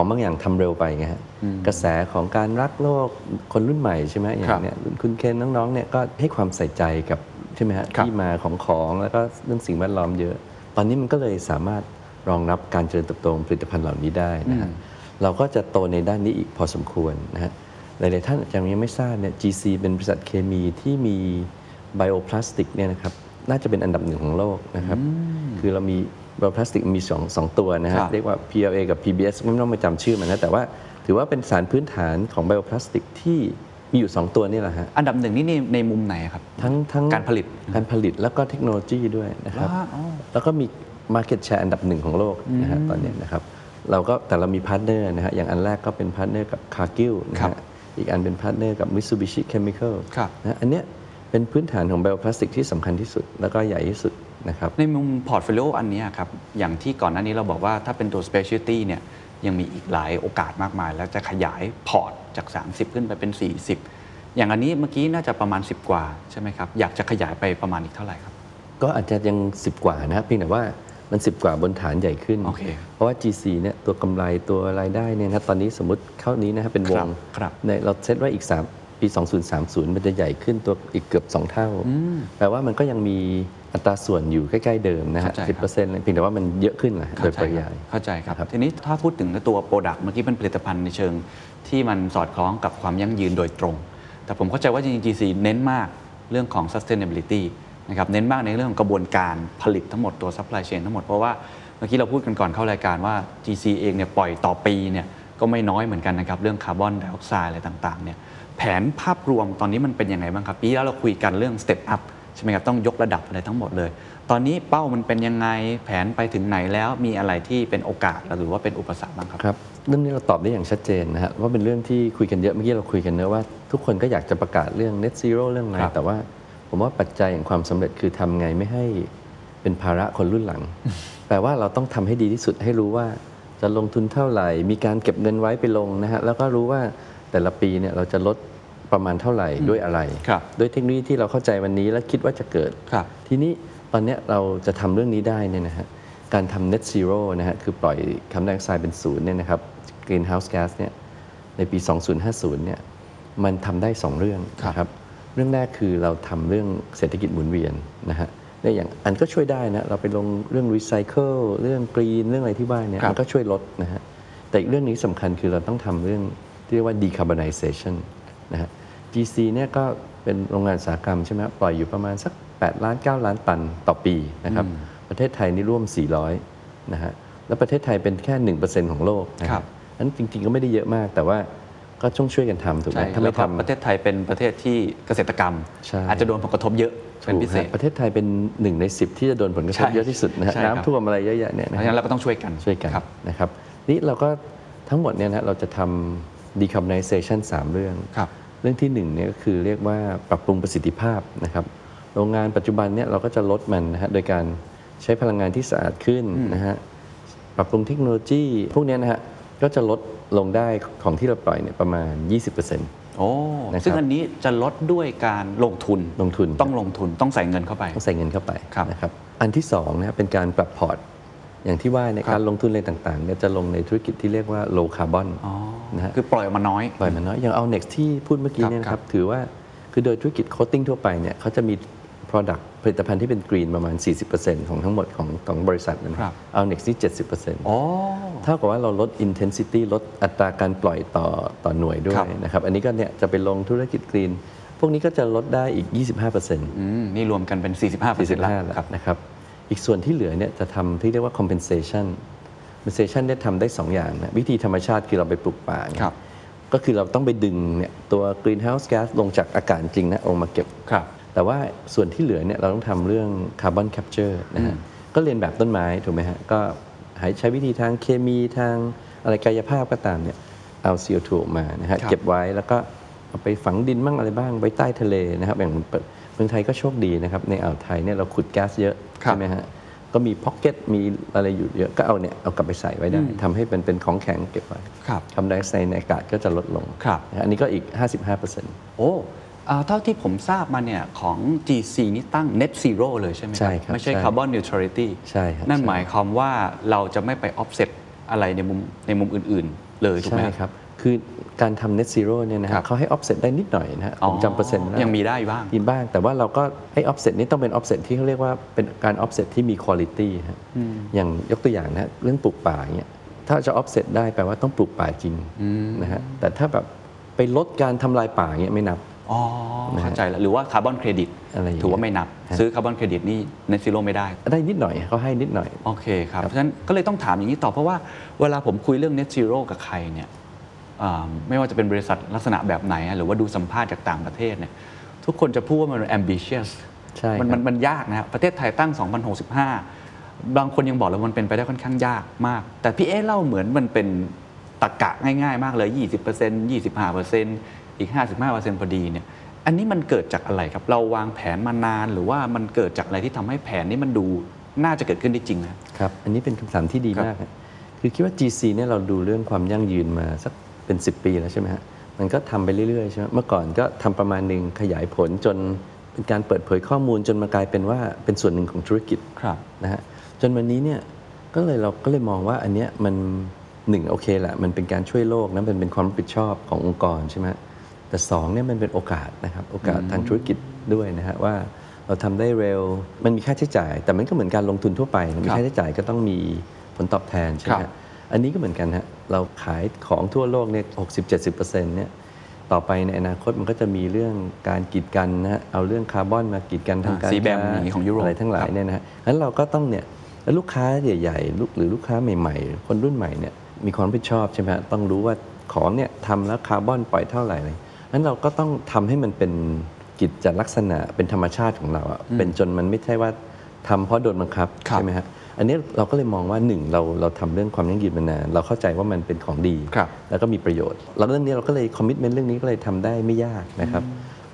ของบางอย่างทำเร็วไปไงฮะกระแสของการรักโลกคนรุ่นใหม่ใช่ไหมอย่าครับงเนี้ยรุ่นคุณเคนน้องๆเนี่ยก็ให้ความใส่ใจกับใช่ไหมฮะครับที่มาของของแล้วก็เรื่องสิ่งแวดล้อมเยอะ ตอนนี้มันก็เลยสามารถรองรับการเจริญเติบโตของผลิตภัณฑ์เหล่านี้ได้นะฮะเราก็จะโตในด้านนี้อีกพอสมควรนะฮะหลายๆท่านอาจจะยังไม่ทราบเนี่ย GC เป็นบริษัทเคมีที่มีไบโอพลาสติกเนี่ยนะครับน่าจะเป็นอันดับหนึ่งของโลกนะครับ คือเรามีไบโอพลาสติกมีสองสองตัวนะครัฮะบเรียกว่า PLA กับ PBS ไม่ต้องไปจำชื่อมันนะแต่ว่าถือว่าเป็นสารพื้นฐานของไบโอพลาสติกที่มีอยู่ 2 ตัวนี่แหละฮะ อันดับหนึ่งนี่ในในมุมไหนครับ ทั้งทั้งการผลิตการผลิตแล้วก็เทคโนโลยีด้วยนะครับว้าวอ๋อแล้วก็มี Market Share อันดับหนึ่งของโลกนะฮะตอนเนี้ยนะครับ เราก็แต่เรามี partner นะฮะ อย่างอันแรกก็เป็น partner กับ Cargill นะครับฮะอีกอันเป็น partner กับ Mitsubishi Chemical ครับนะฮะอันเนี้ย เป็นพื้นฐานของไบโอพลาสติกที่สำคัญที่สุด แล้วก็ใหญ่ที่สุดนะครับในมุม portfolio อันเนี้ยครับ อย่างที่ก่อนหน้านี้เราบอกว่าถ้าเป็นตัว specialty เนี่ยยังมีอีกหลายโอกาสมากมาย แล้วจะขยายพอร์ตจาก 30 ขึ้นไปเป็น 40 อย่างอันนี้เมื่อกี้น่าจะประมาณ 10 กว่าใช่ไหมครับ อยากจะขยายไปประมาณอีกเท่าไหร่ครับ ก็อาจจะยัง 10 กว่านะครับเพียงแต่ว่ามัน 10 กว่าบนฐานใหญ่ขึ้นโอเคเพราะว่า GC เนี่ยตัวกำไรตัวรายได้เนี่ยนะตอนนี้สมมติเข้านี้นะครับเป็นวครังบครับในเราเซตไว้อีก 3 ปี 2030 มันจะใหญ่ขึ้นตัวอีกเกือบ 2 เท่า แปลว่ามันก็ยังมีอัตราส่วนอยู่ใกล้ ๆ เดิมนะฮะเข้าใจสิบเปอบร์เซ็นต์ครับเพียงแต่ว่ามันเยอะขึ้นแหละโดยปริยายเข้าใจครับครับ ทีนี้ถ้าพูดถึงตัว product เมื่อกี้เป็นผลิตภัณฑ์ในเชิง ที่มันสอดคล้องกับความยั่งยืนโดยตรง แต่ผมเข้าใจว่าจริงๆ GC เน้นมากเรื่องของ sustainability นะครับเน้นมากในเรื่องของกระบวนการผลิตทั้งหมดตัว supply chain ทั้งหมดเพราะว่าเมื่อกี้เราพูดกันก่อนเข้ารายการว่า GC เองเนี่ยปล่อยต่อปีเนี่ยก็ไม่น้อยเหมือนกันนะครับเรื่องคาร์บอนไดออกไซด์อะไรต่างๆเนี่ย แผนภาพรวมตอนนี้มันเป็นยังไงบ้างครับ ปีที่แล้วเราคุยกันเรื่อง step up ใช่ไหมครับต้องยกระดับอะไรทั้งหมดเลย ตอนนี้เป้ามันเป็นยังไงแผนไปถึงไหนแล้วมีอะไรที่เป็นโอกาสหรือว่าเป็นอุปสรรคบ้างครับครับเรื่องนี้เราตอบได้อย่างชัดเจนนะฮะว่าเป็นเรื่องที่คุยกันเยอะเมื่อกี้เราคุยกันเนอะว่าทุกคนก็อยากจะประกาศเรื่อง net zero เรื่องอะไรครับแต่ว่าผมว่าปัจจัยแห่งความสำเร็จคือทำไงไม่ให้เป็นภาระคนรุ่นหลัง แปลว่าเราต้องทำให้ดีที่สุดให้รู้ว่าจะลงทุนเท่าไหร่ มีการเก็บเงินไว้ไปลงนะฮะแล้วก็รู้ว่าแต่ละปีเนี่ยเราจะลด ประมาณเท่าไหร่ด้วยอะไรครับด้วยเทคโนโลยีที่เราเข้าใจวันนี้และคิดว่าจะเกิดครับทีนี้ตอนเนี้ยเราจะทำเรื่องนี้ได้เนี่ยนะฮะการทำ net zero นะฮะคือปล่อยคาร์บอนไดออกไซด์เป็นศูนย์เนี่ยนะครับ greenhouse gas เนี่ยในปี 2050 เนี่ยมันทำได้ 2 เรื่องนะครับเรื่องแรกคือเราทำเรื่องเศรษฐกิจหมุนเวียนนะฮะเนี่ยอย่างอันก็ช่วยได้นะ เราไปลงเรื่อง recycle เรื่อง green เรื่องอะไรที่บ้านเนี่ยครับมันก็ช่วยลดนะฮะแต่อีกเรื่องนี้สำคัญคือเราต้องทำเรื่องที่เรียกว่า decarbonization นะฮะ GC เนี่ยก็เป็นโรงงานอุตสาหกรรมใช่ไหมครับปล่อยอยู่ประมาณสัก 8 ล้าน 9 ล้านตันต่อปีนะครับ ประเทศไทยนี่ร่วม 400 นะฮะ แล้วประเทศไทยเป็นแค่ 1%ของโลกนะคครัรับบนั้นจริง ๆ ก็ไม่ได้เยอะมาก แต่ว่าก็ต้องช่วยกันทำถูกไหมใช่ถ้าแล้ไม่วก็ทำประเทศไทยเป็นประเทศที่เกษตรกรรมใช่อาจจะโดนผลกระทบเยอะเป็นพิเศษถูกฮะประเทศไทยเป็นหนึ่งในสิบที่จะโดนผลกระทบใช่เยอะที่สุดนะฮะใช่ครับน้ำท่วมอะไรเยอะแยะเนี่ยเพนะราะฉะนั้นเราก็ต้องช่วยกันช่วยกันครับนะครับนี่เราก็ทั้งหมดเนี่ยนะเราจะทำ decarbonization สามเรื่องครับ เรื่องที่หนึ่งเนี่ยก็คือเรียกว่าปรับปรุงประสิทธิภาพนะครับ โรงงานปัจจุบันเนี่ยเราก็จะลดมันนะฮะโดยการใช้พลังงานที่สะอาดขึ้นนะฮะปรับปรุงเทคโนโลยี พวกเนี้ยนะฮะก็จะลดลงได้ของที่เราปล่อยเนี่ยประมาณ 20%โอ้นะครับซึ่งอันนี้จะลดด้วยการลงทุนลงทุนต้องลงทุนต้องใส่เงินเข้าไปต้องใส่เงินเข้าไปครับนะครับอันที่สองนะครับเป็นการปรับพอร์ต อย่างที่ว่าในยครับการลงทุนอะไรต่างๆเนี่ยจะลงในธุรกิจที่เรียกว่า low carbon อ๋อนะฮะคือปล่อยออกมาน้อย ปล่อยมันน้อย อย่างเอา next ที่พูดเมื่อกี้ครับเนี่ยนะคครัรับบถือว่าคือโดยธุรกิจ coating ทั่วไปเนี่ยเขาจะมี product ผลิตภัณฑ์ที่เป็น green ประมาณ 40%ของทั้งหมดของของบริษัทนะครับเอา next ที่ 70%อ๋อเท่ากับว่าเราลด intensity ลดอัตราการปล่อยต่อต่อหน่วยด้วครัยบนะครับ อันนี้ก็เนี่ยจะไปลงธุรกิจ green พวกนี้ก็จะลดได้อีก 25%อืมนี่รวมกันเป็น 45เปอร์เซ็นต์แล้ว45แล้วครับนะครับ อีกส่วนที่เหลือเนี่ยจะทำที่เรียกว่า compensation compensation เนี่ยทำได้2อย่างนะวิธีธรรมชาติคือเราไปปลูกป่าเนี่ยครับก็คือเราต้องไปดึงเนี่ยตัว greenhouse gas ลงจากอากาศจริงนะลงมาเก็บครับ แต่ว่าส่วนที่เหลือเนี่ยเราต้องทำเรื่อง carbon capture นะฮะก็เลียนแบบต้นไม้ถูกไหมฮะก็ใช้วิธีทางเคมีทางอะไรกายภาพก็ตามเนี่ยเอา CO2 ออกมานะฮะครับเก็บไว้แล้วก็เอาไปฝังดินบ้างอะไรบ้างไว้ใต้ทะเลนะครับอย่างเมืองไทยก็โชคดีนะครับ ในอ่าวไทยเนี่ยเราขุดแก๊สเยอะครับใช่ไหมฮะ ก็มี pocket มีอะไรอยู่เยอะ ก็เอาเนี่ยเอากลับไปใส่ไว้ได้ทำให้เป็นเป็นของแข็งเก็บไว้ครับคาร์บอนไดออกไซด์ในอากาศก็จะลดลงครับนะฮะอันนี้ก็อีก 55%โอ้อ่าเท่าที่ผมทราบมาเนี่ยของ GC นี่ตั้ง net zero เลยใช่ไหมใช่ครับ ไม่ใช่ใช่ carbon neutrality ใช่ครับนั่นใช่หมายความว่าเราจะไม่ไป offset อะไรในมุมในมุมอื่น ๆ เลยถูกไหมใช่ครับ คือการทำ net zero เนี่ยนะครัฮะบเขาให้ offset ได้นิดหน่อยนะฮะผมจำเปอร์เซ็นต์ไม่ได้ยังมีได้บ้างมีบ้าง แต่ว่าเราก็ให้ offset นี้ต้องเป็น offset ที่เขาเรียกว่าเป็นการ offset ที่มี quality ฮะอย่างยกตัวอย่างนะฮะเรื่องปลูกป่าอย่างเงี้ยถ้าจะ offset ได้แปลว่าต้องปลูกป่าจริงนะฮะแต่ถ้าแบบไปลดการทำลายป่าอย่างเงี้ยไม่นับ อ๋อ เข้าใจแล้วหรือว่าคาร์บอนเครดิตอะไรอย่างเงี้ยถือว่าไม่นับ ฮะ ซื้อคาร์บอนเครดิตนี่ net zero ไม่ได้ ได้นิดหน่อยเขาให้นิดหน่อย โอเคครับ เพราะฉะนั้นก็เลยต้องถามอย่างนี้ต่อเพราะว่าเวลาผมคุยเรื่อง net zero กับใครเนี่ยอ่า ไม่ว่าจะเป็นบริษัทลักษณะแบบไหนอะหรือว่าดูสัมภาษณ์จากต่างประเทศเนี่ยทุกคนจะพูดว่ามัน ambitious ใช่มันครับมันมันยากนะครับประเทศไทยตั้ง 2065 บางคนยังบอกเลยมันเป็นไปได้ค่อนข้างยากมาก แต่พี่เอ๊เล่าเหมือนมันเป็นตะกะง่ายๆ มากเลย 20% 25%อีก 55%พอดีเนี่ยอันนี้มันเกิดจากอะไรครับ เราวางแผนมานานหรือว่ามันเกิดจากอะไรที่ทำให้แผนนี้มันดูน่าจะเกิดขึ้นได้จริงนะครับ อันนี้เป็นคำถามที่ดีครับมากฮะคือคิดว่า GC เนี่ยเราดูเรื่องความยั่งยืนมาสัก เป็น 10 ปีแล้วใช่ไหมฮะมันก็ทำไปเรื่อยๆใช่ไหมเมื่อก่อนก็ทำประมาณหนึ่งขยายผลจนเป็นการเปิดเผยข้อมูลจนมากลายเป็นว่าเป็นส่วนหนึ่งของธุรกิจครับนะฮะจนวันนี้เนี่ยก็เลยเราก็เลยมองว่าอันเนี้ยมันหนึ่งโอเคแหละมันเป็นการช่วยโลกนะมันเป็นความรับผิดชอบขององค์กรใช่ไหมฮะแต่สองเนี่ยมันเป็นโอกาสนะครับโอกาสทางธุรกิจด้วยนะฮะว่าเราทำได้เร็ว มันมีค่าใช้จ่าย แต่มันก็เหมือนการลงทุนทั่วไปมีค่าใช้จ่ายก็ต้องมีผลตอบแทนใช่ไหมครัฮะบอันนี้ก็เหมือนกันฮะ เราขายของทั่วโลกเนี่ย60-70%เนี่ยต่อไปในอนาคตมันก็จะมีเรื่องการกีดกันนะฮะเอาเรื่องคาร์บอนมากีดกันทางการสีแบมค้าอย่างนี้ของยุโรปอะไรทั้งหลายครับเนี่ยนะฮะงั้นเราก็ต้องเนี่ยแล้วลูกค้าใหญ่ๆลูกหรือลูกค้าใหม่ ๆ คนรุ่นใหม่เนี่ยมีความรับผิดชอบใช่ไหมฮะต้องรู้ว่าของเนี่ยทำแล้วคาร์บอนปล่อยเท่าไหร่เลยงั้นเราก็ต้องทำให้มันเป็นกิจลักษณะเป็นธรรมชาติของเราอะเป็นจนมันไม่ใช่ว่าทำเพราะโดนบังคับครับใช่ไหมฮะ อันนี้เราก็เลยมองว่าหนึ่งเราเราทำเรื่องความยั่งยืนมานานเราเข้าใจว่ามันเป็นของดี ครับแล้วก็มีประโยชน์แล้วเรื่องนี้เราก็เลยคอมมิชเมนต์เรื่องนี้ก็เลยทำได้ไม่ยากนะครับ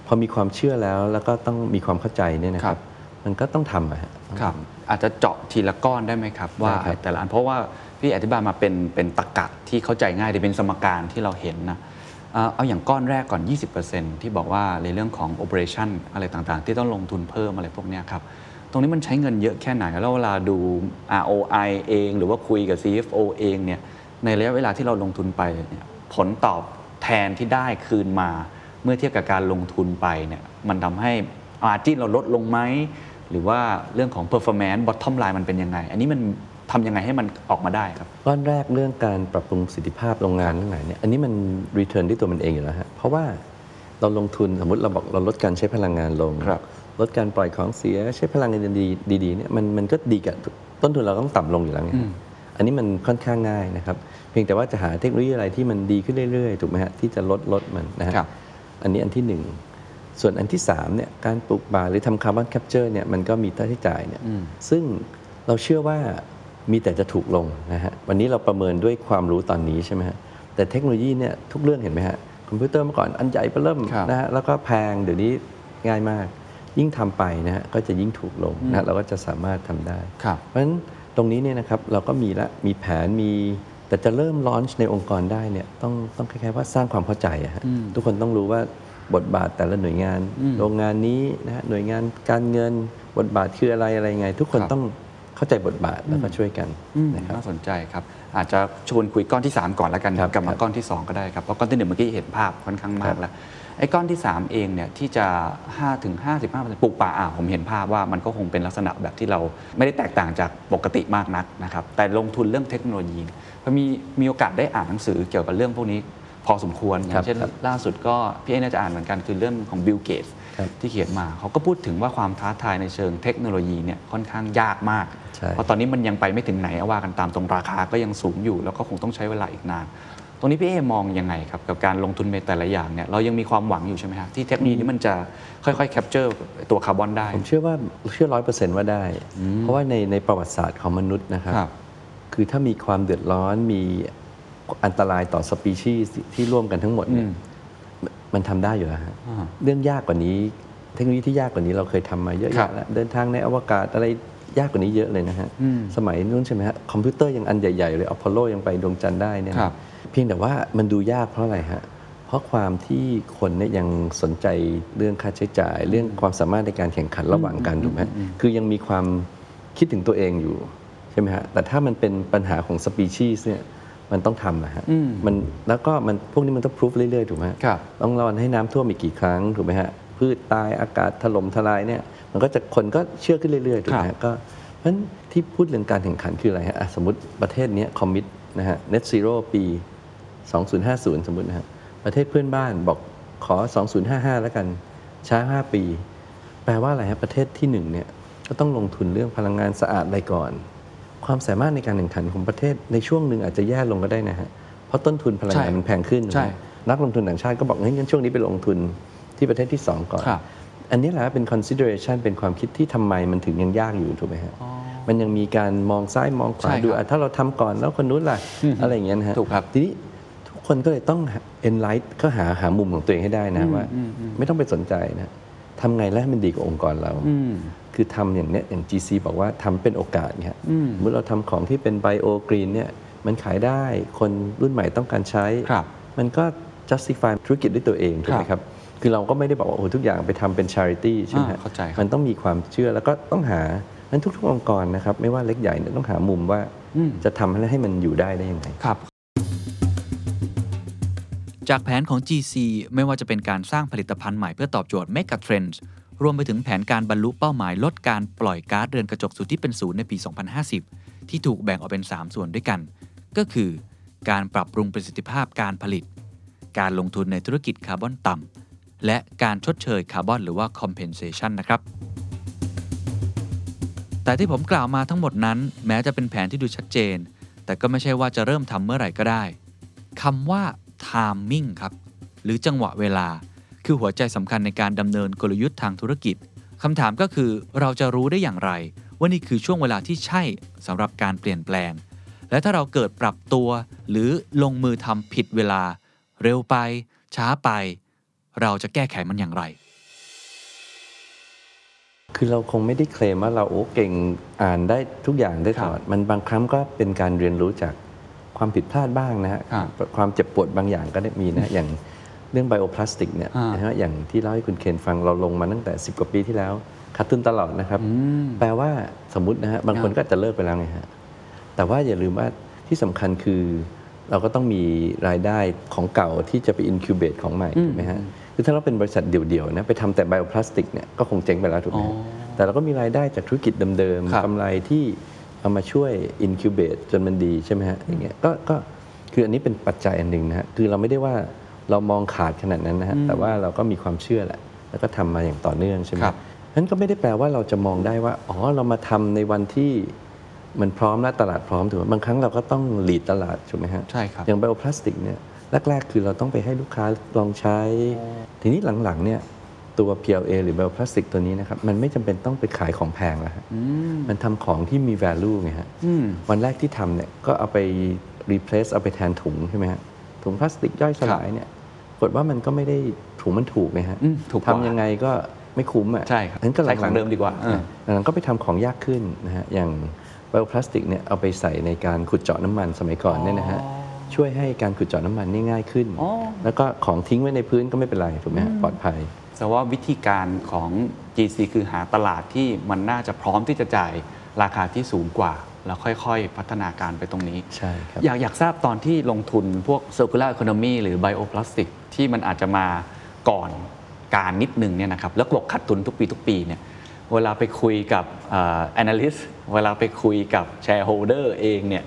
พอมีความเชื่อแล้วแล้วก็ต้องมีความเข้าใจเนี่ยนะคครัรับ บ มันก็ต้องทำอะฮะ ครับ อาจจะเจาะทีละก้อนได้ไหมครับ ว่าได้ครับ แต่ละอันเพราะว่าพี่อธิบายมาเป็นเป็นตรรกะที่เข้าใจง่ายดีเป็นสมการที่เราเห็นนะอ่าเอาอย่างก้อนแรกก่อน 20%ที่บอกว่าในเรื่องของ operation อะไรต่างๆ ที่ต้องลงทุนเพิ่มอะไรพวกเนี้ยครับ ตรงนี้มันใช้เงินเยอะแค่ไหน แล้วเวลาดู ROI เอง หรือว่าคุยกับ CFO เองเนี่ย ในระยะเวลาที่เราลงทุนไปเนี่ยผลตอบแทนที่ได้คืนมา เมื่อเทียบกับการลงทุนไปเนี่ย มันทำให้ margin เราลดลงไหม หรือว่าเรื่องของ performance bottom line มันเป็นยังไง อันนี้มันทำยังไงให้มันออกมาได้ครับก้อนแรกเรื่องการปรับปรุงประสิทธิภาพโรงงานทั้งหลายเนี่ยอันนี้มันรีเทิร์นที่ตัวมันเองอยู่แล้วฮะเพราะว่าเราลงทุนสมมติเราบอกเราลดการใช้พลังงานลงครับ ลดการปล่อยของเสียใช้พลังงานดีดีๆเนี่ยมันมันก็ดีกับต้นทุนเราต้องต่ำลงอยู่แล้วไงอืมอันนี้มันค่อนข้างง่ายนะครับเพียงแต่ว่าจะหาเทคโนโลยีอะไรที่มันดีขึ้นเรื่อยๆ ถูกไหมฮะที่จะลดลดมันนะฮะครับอันนี้อันที่หนึ่งส่วนอันที่สามเนี่ยการปลูกป่าหรือทำ carbon capture เนี่ยมันก็มีค่าใช้จ่ายเนี่ยซึ่งเราเชื่อว่ามีแต่จะถูกลงนะฮะวันนี้เราประเมินด้วยความรู้ตอนนี้ใช่ไหมฮะแต่เทคโนโลยีเนี่ยทุกเรื่องเห็นไหมฮะคอมพิวเตอร์เมื่อก่อนอันใหญ่เบ้อเริ่มครับนะฮะแล้วก็แพงเดี๋ยวนี้ง่ายมาก ยิ่งทำไปนะฮะก็จะยิ่งถูกลงนะฮะเราก็จะสามารถทำได้ครับเพราะฉะนั้นตรงนี้เนี่ยนะครับเราก็มีละมีแผนมีแต่จะเริ่มลอนช์ในองค์กรได้เนี่ยต้องต้องคล้ายๆว่าสร้างความเข้าใจอะฮะทุกคนต้องรู้ว่าบทบาทแต่ละหน่วยงาน โรงงานนี้นะฮะหน่วยงานการเงินบทบาทคืออะไรอะไรไง ทุกคนครับต้องเข้าใจบทบาทแล้วก็ช่วยกันอืมนะครับน่าสนใจครับ อาจจะชวนคุยก้อนที่ 3 ก่อนแล้วกันครับกลับมาครับก้อนที่ 2 ก็ได้ครับเพราะก้อนที่1เมื่อกี้เห็นภาพค่อนข้างมาครักบแล้ว ไอ้ก้อนที่ 3 เองเนี่ยที่จะ 5 ถึง 55ปลูกป่าอ่าผมเห็นภาพว่ามันก็คงเป็นลักษณะแบบที่เราไม่ได้แตกต่างจากปกติมากนักนะครับแต่ลงทุนเรื่องเทคโนโลยีเนี่ยพอมีมีโอกาสได้อ่านหนังสือเกี่ยวกับเรื่องพวกนี้พอสมควรอย่างเช่นครับล่าสุดก็พี่เอน่าจะอ่านเหมือนกันคือเรื่องของบิลเกตครับที่เขียนมาเขาก็พูดถึงว่าความท้าทายในเชิงเทคโนโลยีเนี่ยค่อนข้างยากมากใช่เพราะตอนนี้มันยังไปไม่ถึงไหนว่ากันตามตรงราคาก็ยังสูงอยู่ แล้วก็คงต้องใช้เวลาอีกนานต ตรงนี้พี่เอมองยังไงครับกับการลงทุนในแต่ละอย่างเนี่ยเรายังมีความหวังอยู่ใช่ไหมครับที่เทคโนโลยีนี้มันจะค่อยๆ capture ตัวคาร์บอนได้ผมเชื่อว่าเชื่อร้อยเปอร์เซ็นต์ว่าได้ เพราะว่าในในประวัติศาสตร์ของมนุษย์นะครับครับคือถ้ามีความเดือดร้อนมีอันตรายต่อสปีชีส์ที่ร่วมกันทั้งหมดเนี่ยอืมมันทำได้อยู่แล้วฮะอ่าเรื่องยากกว่านี้เทคโนโลยีที่ยากกว่านี้เราเคยทำมาเยอะแยะครับแล้วเดินทางในอวกาศอะไรยากกว่านี้เยอะเลยนะฮะอืมสมัยนู้นใช่ไหมฮะคอมพิวเตอร์ยังอันใหญ่ ๆ เลยอพอลโลยังไปดวงจันทร์ได้เนี่ยนะครับ เพียงแต่ว่ามันดูยากเพราะอะไรฮะเพราะความที่คนเนี่ยยังสนใจเรื่องค่าใช้จ่าย เรื่องความสามารถในการแข่งขันระหว่างกันถูกไหมฮะคือยังมีความคิดถึงตัวเองอยู่ใช่ไหมฮะแต่ถ้ามันเป็นปัญหาของสปีชีส์เนี่ยมันต้องทำนะฮะอืมมันแล้วก็มันพวกนี้มันต้องพิสูจเรื่อยๆถูกไหมฮะครับต้องรอให้น้ำท่วมอีกกี่ครั้งถูกไหมฮะพืชตายอากาศถล่มทลายเนี่ยมันก็จะคนก็เชื่อขึ้นเรื่อยๆถูกไหมครัฮะบก็เพราะฉะนั้นที่พูดเรื่องการแข่งขันคืออะไรฮะอะสมมติประเทศเนี้คอมมิตนะฮะ net zero ปี 2050 สมมตินะฮะประเทศเพื่อนบ้านบอกขอ 2055 แล้วกันช้า 5 ปี แปลว่าอะไรฮะประเทศที่หนึ่งเนี่ยก็ต้องลงทุนเรื่องพลังงานสะอาดอะไรก่อน ความสามารถในการแข่งขันของประเทศในช่วงหนึ่งอาจจะแย่ลงก็ได้นะฮะเพราะต้นทุนพลังงานใช่มันแพงขึ้นใช่ถูกไหมนักลงทุนต่างชาติก็บอกเฮ้ยงั้นช่วงนี้ไปลงทุนที่ประเทศที่ 2 ก่อนครับอันนี้แหละเป็น consideration เป็นความคิดที่ทำไมมันถึงยังยากอยู่ถูกไหมฮะมันยังมีการมองซ้ายมองขวาใช่ครับดูอะถ้าเราทำก่อนแล้วคนนู้นล่ะอะไรอย่างเงี้ยนะฮะถูกครับทีนี้ทุก คนก็เลยต้อง enlight ก็หาหามุมของตัวเองให้ได้นะว่า ไม่ต้องไปสนใจนะทำไงแล้วให้มันดีกว่าองค์กรเราอืมคือทำอย่างเนี้ยอย่าง GC บอกว่าทำเป็นโอกาสเนี่ยอืมเมื่อเราทำของที่เป็น bio green เนี่ยมันขายได้คนรุ่นใหม่ต้องการใช้ครับมันก็ justify ธุรกิจด้วยตัวเองถูกไหมครับ คือเราก็ไม่ได้บอกว่าโอ้โหทุกอย่างไปทำเป็น charity ใช่ไหมอ่าฮะเข้าใจครับมันต้องมีความเชื่อแล้วก็ต้องหานั้นทุกๆองค์กรนะครับ ไม่ว่าเล็กใหญ่เนี่ยต้องหามุมว่าอืมจะทำให้ให้มันอยู่ได้ได้ยังไงครับ จากแผนของ GC ไม่ว่าจะเป็นการสร้างผลิตภัณฑ์ใหม่เพื่อตอบโจทย์ Mega Trends รวมไปถึงแผนการบรรลุเป้าหมายลดการปล่อยก๊าซเรือนกระจกสู่ที่เป็นศูนย์ในปี 2050 ที่ถูกแบ่งออกเป็น 3 ส่วนด้วยกัน ก็คือ การปรับปรุงประสิทธิภาพการผลิต การลงทุนในธุรกิจคาร์บอนต่ำ และการชดเชยคาร์บอนหรือว่า compensation นะครับ แต่ที่ผมกล่าวมาทั้งหมดนั้น แม้จะเป็นแผนที่ดูชัดเจน แต่ก็ไม่ใช่ว่าจะเริ่มทำเมื่อไหร่ก็ได้คำว่า timing ครับ หรือจังหวะเวลา คือหัวใจสำคัญในการดำเนินกลยุทธ์ทางธุรกิจคำถามก็คือเราจะรู้ได้อย่างไร ว่านี่คือช่วงเวลาที่ใช่สำหรับการเปลี่ยนแปลง และถ้าเราเกิดปรับตัวหรือลงมือทำผิดเวลา เร็วไป ช้าไป เราจะแก้ไขมันอย่างไร คือเราคงไม่ได้เคลมว่าเราโอ้เก่งอ่านได้ทุกอย่างได้ตลอดมันบางครั้งก็เป็นการเรียนรู้จาก ความผิดพลาดบ้างนะฮะครับความเจ็บปวดบางอย่างก็ได้มีนะอย่างเรื่องไบโอพลาสติกเนี่ยอ่านนะฮะอย่างที่เล่าให้คุณเคนฟังเราลงมาตั้งแต่ 10 กว่าปีที่แล้วขาดทุนตลอดนะครับมแปลว่าสมมตินะฮะบางคนก็อาจจะเลิกไปแล้วไงฮะแต่ว่าอย่าลืมว่าที่สำคัญคือเราก็ต้องมีรายได้ของเก่าที่จะไปอินคิวเบตของใหม่ถูกไหมฮะคือถ้าเราเป็นบริษัทเดี่ยวๆนะไปทำแต่ไบโอพลาสติกเนี่ยก็คงเจ๊งไปแล้วถูกไหมฮะอ๋อแต่เราก็มีรายได้จากธุรกิจเดิมครับๆกำไรที่ เอามาช่วยอินคิวเบตจนมันดีใช่ไหมฮะอย่างเงี้ยก็ก็คืออันนี้เป็นปัจจัยอันหนึ่งนะฮะคือเราไม่ได้ว่าเรามองขาดขนาดนั้นนะฮะแต่ว่าเราก็มีความเชื่อแหละ แล้วก็ทำมาอย่างต่อเนื่องใช่ไหมครับนั้นก็ไม่ได้แปลว่าเราจะมองได้ว่าอ๋อเรามาทำในวันที่มันพร้อมและตลาดพร้อมถูกไหมบางครั้งเราก็ต้องหลีดตลาดถูกไหมฮะใช่ครับอย่างไบโอพลาสติกเนี่ยแรกๆ คือเราต้องไปให้ลูกค้าลองใช้ ทีนี้หลังๆเนี่ย ตัว PLA หรือไบโอพลาสติกตัวนี้นะครับ มันไม่จำเป็นต้องไปขายของแพงแล้วฮะมันทำของที่มี value ไงฮะอืมวันแรกที่ทำเนี่ยก็เอาไป replace เอาไปแทนถุงใช่ไหมฮะถุงพลาสติกย่อยสลายเนี่ยปรากฏว่ามันก็ไม่ได้ถุงมันถูกไงฮะอืมถูกกว่าทำยังไงก็ไม่คุ้มอะใช่ครับงั้นก็หใช้ลังๆของเดิมดีกว่าเออหลังๆก็ไปทำของยากขึ้นนะฮะอย่างไบโอพลาสติกเนี่ยเอาไปใส่ในการขุดเจาะน้ำมันสมัยก่อนเนี่ยนะฮะ ช่วยให้การขุดเจาะน้ำมันนี่ง่ายขึ้น อ๋อ แล้วก็ของทิ้งไว้ในพื้นก็ไม่เป็นไรถูกไหมฮะปลอดภัย แต่ว่าวิธีการของ GC คือหาตลาดที่มันน่าจะพร้อมที่จะจ่ายราคาที่สูงกว่า แล้วค่อยๆ พัฒนาการไปตรงนี้ ใช่ครับ อยากอยากทราบตอนที่ลงทุนพวก circular economy หรือ bioplastic ที่มันอาจจะมาก่อนการนิดนึงเนี่ยนะครับ แล้วบอกขัดทุนทุกปีทุกปีเนี่ยเวลาไปคุยกับเอ่อ analyst เวลาไปคุยกับ shareholder เองเนี่ย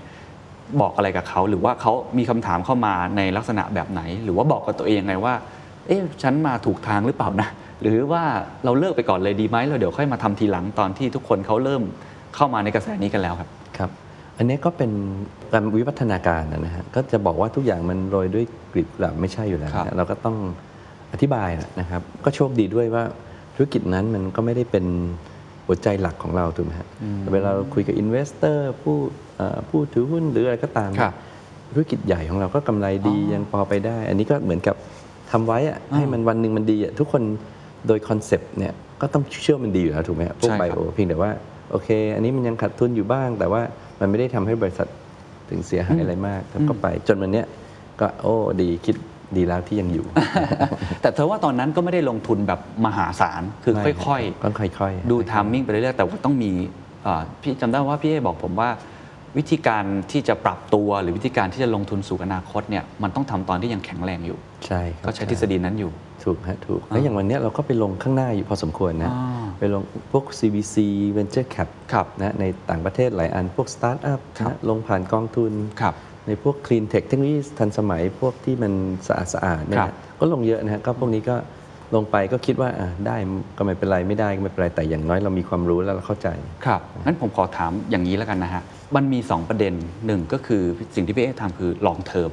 บอกอะไรกับเขาหรือว่าเขามีคำถามเข้ามาในลักษณะแบบไหน หรือว่าบอกกับตัวเองยังไงว่า เอ๊ะฉันมาถูกทางหรือเปล่านะ หรือว่าเราเลิกไปก่อนเลยดีไหมแล้วเดี๋ยวค่อยมาทำทีหลังตอนที่ทุกคนเขาเริ่มเข้ามาในกระแสนี้กันแล้วครับครับ อันนี้ก็เป็นการวิวัฒนาการนะฮะก็จะบอกว่าทุกอย่างมันโรยด้วยกลีบกุหลาบไม่ใช่อยู่แล้วครับนะเราก็ต้องอธิบายนะครับ ก็โชคดีด้วยว่าธุรกิจนั้นมันก็ไม่ได้เป็นหัวใจหลักของเราถูกไหมฮะแต่เวลาเราคุยกับอินเวสเตอร์ผู้เอ่อ ผู้ถือหุ้นหรืออะไรก็ตามครับธุรกิจใหญ่ของเราก็กำไรดียังพอไปได้ อันนี้ก็เหมือนกับทำไว้อะให้มันวันหนึ่งมันดีอะทุกคนโดย concept เนี่ยก็ต้องเชื่อมันดีอยู่แล้วถูกไหมฮะพวก bio ใช่ครับเพียงแต่ว่าโอเค อันนี้มันยังขาดทุนอยู่บ้าง แต่ว่ามันไม่ได้ทำให้บริษัทถึงเสียหายอะไรมากแล้วก็ไปจนวันเนี้ยก็โอ้ดีคิดดีแล้วที่ยังอยู่ แต่เธอว่าตอนนั้นก็ไม่ได้ลงทุนแบบมหาศาลคือไม่ค่อยต้องค่อยๆ ดู timing ไปเรื่อยๆแต่ว่าต้องมีเอ่อพี่จำได้ว่าพี่เอบอกผมว่า วิธีการที่จะปรับตัวหรือวิธีการที่จะลงทุนสู่อนาคตเนี่ยมันต้องทำตอนที่ยังแข็งแรงอยู่ ใช่ครับก็ใช้ทฤษฎีนั้นอยู่ ถูกฮะถูก แล้วอย่างวันเนี้ยเราก็ไปลงข้างหน้าอยู่พอสมควรนะอ่าไปลงพวก CVC Venture Cap ครับนะในต่างประเทศหลายอันพวกสตาร์ทอัพครับนะลงผ่านกองทุนครับในพวก Clean Tech เทคโนโลยีทันสมัยพวกที่มันสะอาดสะอาดๆเนี่ยครับนะก็ลงเยอะนะฮะก็พวกนี้ก็ลงไปก็คิดว่าอะได้ก็ไม่เป็นไรไม่ได้ก็ไม่เป็นไรแต่อย่างน้อยเรามีความรู้แล้วเราเข้าใจ ครับงั้นผมขอถามอย่างนี้แล้วกันนะฮะ มันมี 2 ประเด็นหนึ่งก็คือสิ่งที่พี่เอทำคือ long term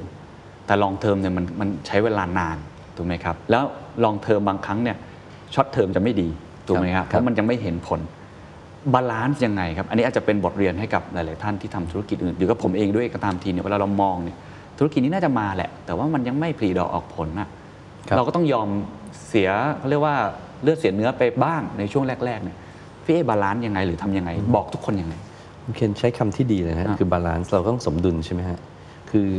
แต่ long term เนี่ยมันมันใช้เวลานานถูกไหมครับ แล้ว long term บางครั้งเนี่ย short term จะไม่ดีถูกไหมครับครับเพราะมันยังไม่เห็นผล balance ยังไงครับอันนี้อาจจะเป็นบทเรียนให้กับหลาย ๆ ท่านที่ทำธุรกิจอื่นหรือกับผมเองด้วยก็ตามทีเนี่ยเวลาเรามองเนี่ยธุรกิจนี้น่าจะมาแหละ แต่ว่ามันยังไม่ผลิดอกออกผลนะเราก็ต้องยอมเสียเขาเรียกว่าเลือดเสียเนื้อไปบ้างในช่วงแรก ๆ เนี่ยพี่เอ balance ยังไงหรือทำยังไง บอกทุกคนยังไงคุณ เคนใช้คำที่ดีเลยนะฮะอะคือ balance เราต้องสมดุลใช่ไหมฮะ คือ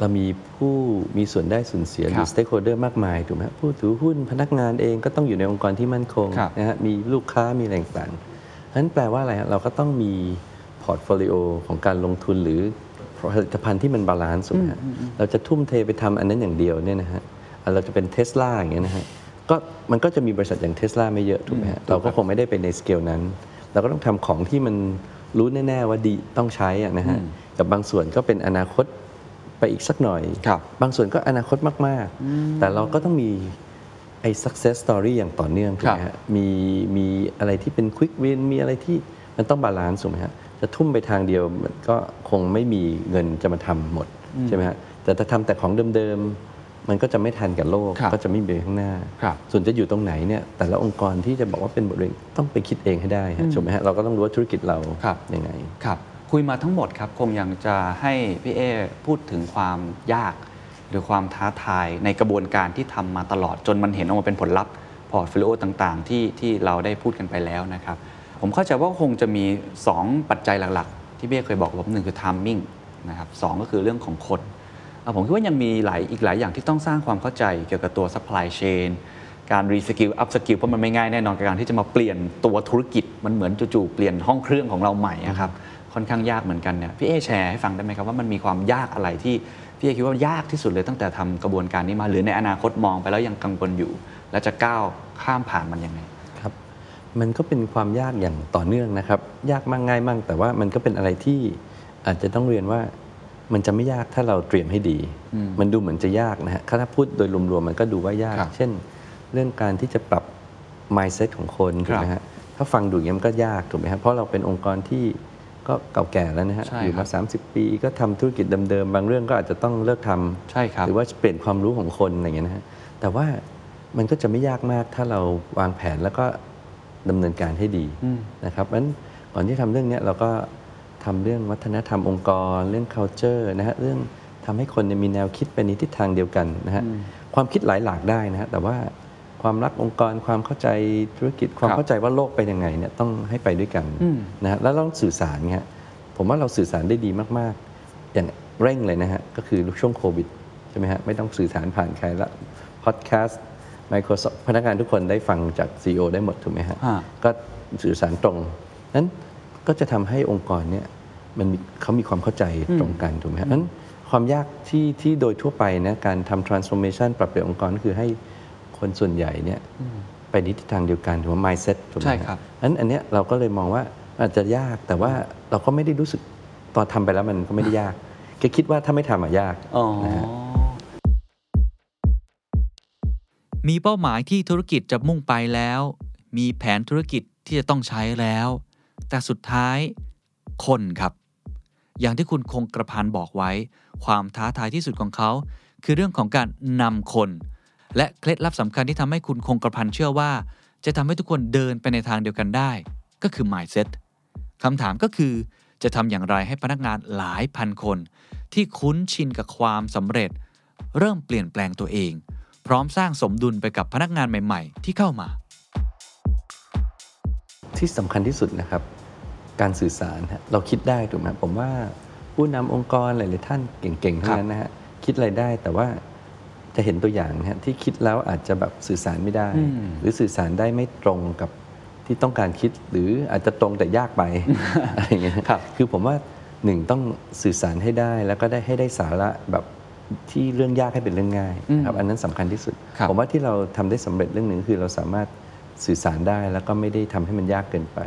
เรามีผู้มีส่วนได้ส่วนเสียหรือครับ stakeholder มากมายถูกไหมฮะผู้ถือหุ้นพนักงานเองก็ต้องอยู่ในองค์กรที่มั่นคงครับนะฮะมีลูกค้ามีอะไรต่างๆนั้นแปลว่าอะไรฮะเราก็ต้องมี portfolio ของการลงทุนหรือผลิตภัณฑ์ที่มัน balance ถูกไหมฮะเราจะทุ่มเทไปทำอันนั้นอย่างเดียวเนี่ยนะฮะอะเราจะเป็นเทสลาอย่างเงี้ยนะฮะก็มันก็จะมีบริษัทอย่างเทสลาไม่เยอะถูกไหมฮะเราก็คงไม่ได้ไปในสเกลนั้น เราก็ต้องทำของที่มัน รู้แน่ๆว่าดีต้องใช้อะนะฮะกับบางส่วนก็เป็นอนาคตไปอีกสักหน่อยครับบางส่วนก็อนาคตมากๆ แต่เราก็ต้องมีไอ้ success story อย่างต่อเนื่องถูกไหมฮะครับมีมีอะไรที่เป็น quick win มีอะไรที่มันต้อง balance ถูกไหมฮะจะทุ่มไปทางเดียวมันก็คงไม่มีเงินจะมาทำหมดใช่ไหมฮะแต่ถ้าทำแต่ของเดิมๆ มันก็จะไม่ทันกับโลกครับก็จะไม่ไปข้างหน้าครับส่วนจะอยู่ตรงไหนเนี่ยแต่ละองค์กรที่จะบอกว่าเป็นบทเรียนต้องไปคิดเองให้ได้ฮะถูกไหมฮะเราก็ต้องรู้ว่าธุรกิจเราครับยังไงครับคุยมาทั้งหมดครับคงยังจะให้พี่เอพูดถึงความยาก หรือความท้าทายในกระบวนการที่ทำมาตลอดจนมันเห็นออกมาเป็นผลลัพธ์ portfolio ต่างๆ ที่ที่เราได้พูดกันไปแล้วนะครับ ผมเข้าใจว่าคงจะมี 2 ปัจจัยหลักๆ ที่พี่เอเคยบอกผมหนึ่งคือ timing นะครับสองก็คือเรื่องของคนอะ ผมคิดว่ายังมีหลายอีกหลายอย่างที่ต้องสร้างความเข้าใจเกี่ยวกับตัว supply chain การ reskill upskill เพราะมันไม่ง่ายแน่นอนกับการที่จะมาเปลี่ยนตัวธุรกิจมันเหมือนจู่ๆเปลี่ยนห้องเครื่องของเราใหม่อะครับค่อนข้างยากเหมือนกันเนี่ยพี่เอแชร์ให้ฟังได้ไหมครับว่ามันมีความยากอะไรที่พี่เอคิดว่ายากที่สุดเลยตั้งแต่ทำกระบวนการนี้มา หรือในอนาคตมองไปแล้วยังกังวลอยู่ และจะก้าวข้ามผ่านมันยังไงครับ มันก็เป็นความยากอย่างต่อเนื่องนะครับ ยากมั่งง่ายมั่งแต่ว่ามันก็เป็นอะไรที่อาจจะต้องเรียนว่า มันจะไม่ยากถ้าเราเตรียมให้ดี มันดูเหมือนจะยากนะฮะถ้าพูดโดยรวมๆมันก็ดูว่ายากครับเช่น เรื่องการที่จะปรับ mindset ของคนถูกไหมฮะถ้าฟังดูอย่างนี้ยมันก็ยากถูกไหมฮะเพราะเราเป็นองค์กรที่ก็เก่าแก่แล้วนะฮะใช่อยู่ครัมาบ30 ปีก็ทำธุรกิจเดิมๆ บางเรื่องก็อาจจะต้องเลิกทำใช่ครับหรือว่าเปลี่ยนความรู้ของคนอะไรอย่างเงี้ยนะฮะแต่ว่ามันก็จะไม่ยากมากถ้าเราวางแผนแล้วก็ดำเนินการให้ดีอืมนะครับเพราะฉะนั้นก่อนที่ทำเรื่องเนี้ยเราก็ ทำเรื่องวัฒนธรรมองค์กร เรื่อง culture นะฮะเรื่องทำให้คนเนี่ยมีแนวคิดไปในทิศทางเดียวกันนะฮะความคิดหลายหลากได้นะฮะแต่ว่าความรักองค์กรความเข้าใจธุรกิจความครับเข้าใจว่าโลกเป็นยังไงเนี่ยต้องให้ไปด้วยกันอืมนะฮะแล้วเราต้องสื่อสารเงี้ยผมว่าเราสื่อสารได้ดีมากๆ อย่างเร่งเลยนะฮะก็คือช่วงโควิดใช่ไหมฮะไม่ต้องสื่อสารผ่านใครละพอดแคสต์ Microsoft พนักงานทุกคนได้ฟังจาก CEO ได้หมดถูกไหมฮะฮะก็สื่อสารตรงนั้น ก็จะทำให้องค์กรเนี่ยมันมีเขามีความเข้าใจตรงกันถูกไหมฮะนั้นความยากที่ที่โดยทั่วไปนะการทำ transformation ปรับเปลี่ยนองค์กรก็คือให้คนส่วนใหญ่เนี่ยไปในทิศทางเดียวกันถือว่า mindset ถูกไหมใช่ฮะครับนั้นอันเนี้ยเราก็เลยมองว่าอาจจะยากแต่ว่าเราก็ไม่ได้รู้สึกตอนทำไปแล้วมันก็ไม่ได้ยากแค่คิดว่าถ้าไม่ทำอะยากอ๋อนะฮะมีเป้าหมายที่ธุรกิจจะมุ่งไปแล้ว มีแผนธุรกิจที่จะต้องใช้แล้ว แต่สุดท้ายคนครับ อย่างที่คุณคงกระพันบอกไว้ ความท้าทายที่สุดของเขา คือเรื่องของการนำคน และเคล็ดลับสำคัญที่ทำให้คุณคงกระพันเชื่อว่า จะทำให้ทุกคนเดินไปในทางเดียวกันได้ ก็คือ mindset คำถามก็คือจะทำอย่างไรให้พนักงานหลายพันคน ที่คุ้นชินกับความสำเร็จ เริ่มเปลี่ยนแปลงตัวเอง พร้อมสร้างสมดุลไปกับพนักงานใหม่ ๆ ที่เข้ามา ที่สำคัญที่สุดนะครับ การสื่อสารฮะเราคิดได้ถูกไหมผมว่าผู้นำองค์กรหลายๆท่านเก่งๆทั้งนั้นนะฮะคิดอะไรได้แต่ว่าจะเห็นตัวอย่างนะฮะที่คิดแล้วอาจจะแบบสื่อสารไม่ได้อืมหรือสื่อสารได้ไม่ตรงกับที่ต้องการคิดหรืออาจจะตรงแต่ยากไปอะไรอย่างเงี้ยครับคือผมว่าหนึ่งต้องสื่อสารให้ได้ แล้วก็ได้ให้ได้สาระแบบที่เรื่องยากให้เป็นเรื่องง่ายนะครับอันนั้นสำคัญที่สุดครับผมว่าที่เราทำได้สำเร็จเรื่องหนึ่งคือเราสามารถ สื่อสารได้แล้วก็ไม่ได้ทำให้มันยากเกินไป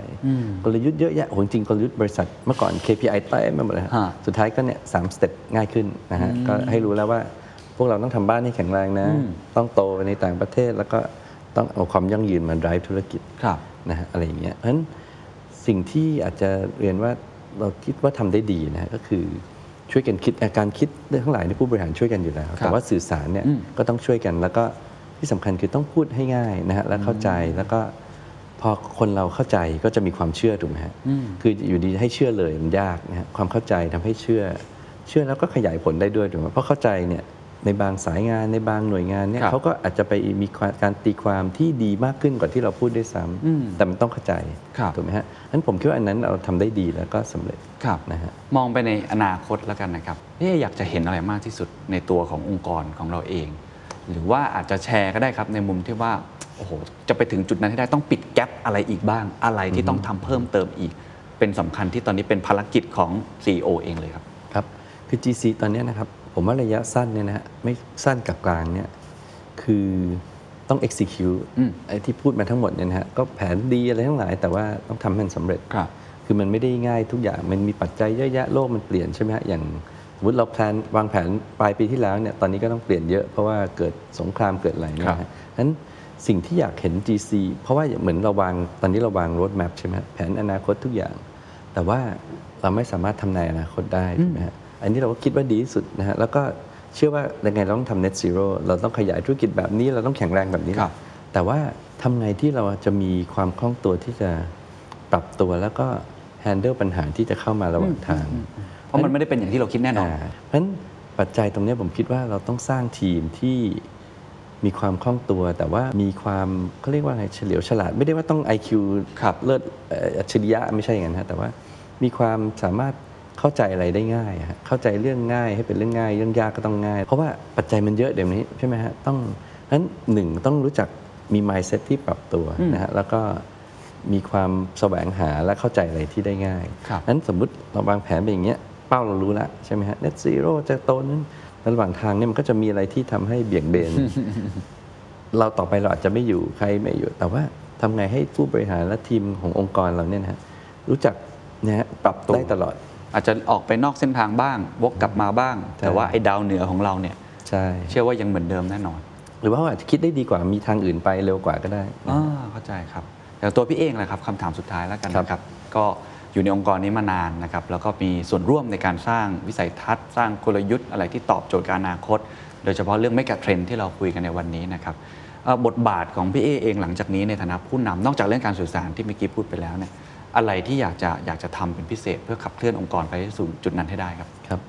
กลยุทธ์เยอะแยะโอ้โหจริงๆกลยุทธ์บริษัทเมื่อก่อน KPI เต็มไปหมดเลยฮะฮะสุดท้ายก็เนี่ยสามสเต็ปง่ายขึ้นนะฮะก็ให้รู้แล้วว่าพวกเราต้องทำบ้านให้แข็งแรงนะ ต้องโตไปในต่างประเทศแล้วก็ต้องเอาความยั่งยืนมา drive ธุรกิจครับนะฮะอะไรอย่างเงี้ยเพราะฉะนั้นสิ่งที่อาจจะเรียนว่าเราคิดว่าทำได้ดีนะฮะก็คือช่วยกันคิดอาการคิดเรื่องทั้งหลายในยผู้บริหารช่วยกันอยู่แล้ว แต่ว่าสื่อสารเนี่ยก็ต้องช่วยกันแล้วก็ ที่สำคัญคือต้องพูดให้ง่ายนะฮะและเข้าใจแล้วก็พอคนเราเข้าใจก็จะมีความเชื่อถูกไหมฮะคืออยู่ดีให้เชื่อเลยมันยากนะฮะความเข้าใจทำให้เชื่อ เชื่อแล้วก็ขยายผลได้ด้วยถูกไหมเพราะเข้าใจเนี่ยในบางสายงานในบางหน่วยงานเนี่ยครับเขาก็อาจจะไปมีการตีความที่ดีมากขึ้นกว่าที่เราพูดด้วยซ้ำแต่มันต้องเข้าใจครับถูกไหมฮะนั้นผมคิดว่าอันนั้นเราทำได้ดีแล้วก็สำเร็จครับนะฮะมองไปในอนาคตแล้วกันนะครับพี่อยากจะเห็นอะไรมากที่สุดในตัวขององค์กรของเราเอง หรือว่าอาจจะแชร์ก็ได้ครับในมุมที่ว่าโอ้โหจะไปถึงจุดนั้นให้ได้ต้องปิดแกลบอะไรอีกบ้าง อะไรที่ต้องทำเพิ่มเติมอีก เป็นสำคัญที่ตอนนี้เป็นภารกิจของ CEO เองเลยครับครับคือ GC ตอนเนี้ยนะครับผมว่าระยะสั้นเนี่ยนะฮะไม่สั้นกับกลางเนี่ยคือต้อง execute อืมไอ้ที่พูดมาทั้งหมดเนี่ยนะฮะก็แผนดีอะไรทั้งหลาย แต่ว่าต้องทำให้มันสำเร็จครับคือมันไม่ได้ง่ายทุกอย่างมันมีปัจจัยเยอะแยะโลกมันเปลี่ยนใช่ไหมฮะอย่างส มมติเราแพลนวางแผนปลายปีที่แล้วเนี่ยตอนนี้ก็ต้องเปลี่ยนเยอะเพราะว่าเกิดสงครามเกิดอะไรเนี่ยนะฮะนั้นสิ่งที่อยากเห็น GC เพราะว่าเหมือนเราวางตอนนี้เราวาง road map ใช่ไหมฮะแผนอนาคตทุกอย่าง แต่ว่าเราไม่สามารถทำนายอนาคตได้ถูกไหมฮะอันนี้เราก็คิดว่าดีที่สุดนะฮะแล้วก็เชื่อว่ายังไงเราต้องทำ net zero เราต้องขยายธุรกิจแบบนี้เราต้องแข็งแรงแบบนี้ครับแต่ว่าทำไงที่เราจะมีความคล่องตัวที่จะปรับตัวแล้วก็ handle ปัญหาที่จะเข้ามาระหว่างทาง เพราะมันไม่ได้เป็นอย่างที่เราคิดแน่นอนอ่าเพราะฉะนั้นปัจจัยตรงเนี้ยผมคิดว่าเราต้องสร้างทีมที่มีความคล่องตัว แต่ว่ามีความเขาเรียกว่าอะไรเฉลียวฉลาด ไม่ได้ว่าต้อง IQ ครับเลิศเอ่ออัจฉริยะไม่ใช่อย่างนั้นฮะแต่ว่ามีความสามารถเข้าใจอะไรได้ง่ายอะฮะเข้าใจเรื่องง่ายให้เป็นเรื่องง่ายเรื่องยากก็ต้องง่าย เพราะว่าปัจจัยมันเยอะเดี๋ยวนี้ใช่ไหมฮะต้องนั้นหนึ่งต้องรู้จักมี mindset ที่ปรับตัวนะฮะแล้วก็มีความแสวงหาและเข้าใจอะไรที่ได้ง่ายครับนั้นสมมุติเราวางแผนไปอย่างเงี้ย เป้าเรารู้แล้วใช่ไหมฮะ net zero จะโตนั้นแล้วระหว่างทางเนี่ยมันก็จะมีอะไรที่ทำให้เบี่ยงเบน เราต่อไปเราอาจจะไม่อยู่ใครไม่อยู่ แต่ว่าทำไงให้ผู้บริหารและทีมขององค์กรเราเนี่ยนะฮะรู้จักนะฮะปรับตัวได้ตลอด อาจจะออกไปนอกเส้นทางบ้าง วกกลับมาบ้างใช่แต่ว่าไอ้ดาวเหนือของเราเนี่ยใช่เชื่อว่ายังเหมือนเดิมแน่นอน หรือว่าอาจจะคิดได้ดีกว่ามีทางอื่นไปเร็วกว่าก็ได้อ่าเข้าใจครับแต่ตัวพี่เองแหละครับคำถามสุดท้ายแล้วกันครับนะครับ ก็ อยู่ในองค์กรนี้มานานนะครับแล้วก็มีส่วนร่วมในการสร้างวิสัยทัศน์ สร้างกลยุทธ์อะไรที่ตอบโจทย์การอนาคต โดยเฉพาะเรื่องไม่กะเทรนที่เราคุยกันในวันนี้นะครับเอ่อบทบาทของพี่เอเองหลังจากนี้ในฐานะผู้นำนอกจากเรื่องการสื่อสารที่เมื่อกี้พูดไปแล้วเนี่ยอะไรที่อยากจะอยากจะทำเป็นพิเศษ เพื่อขับเคลื่อนองค์กรไปสู่จุดนั้นให้ได้ครับครับ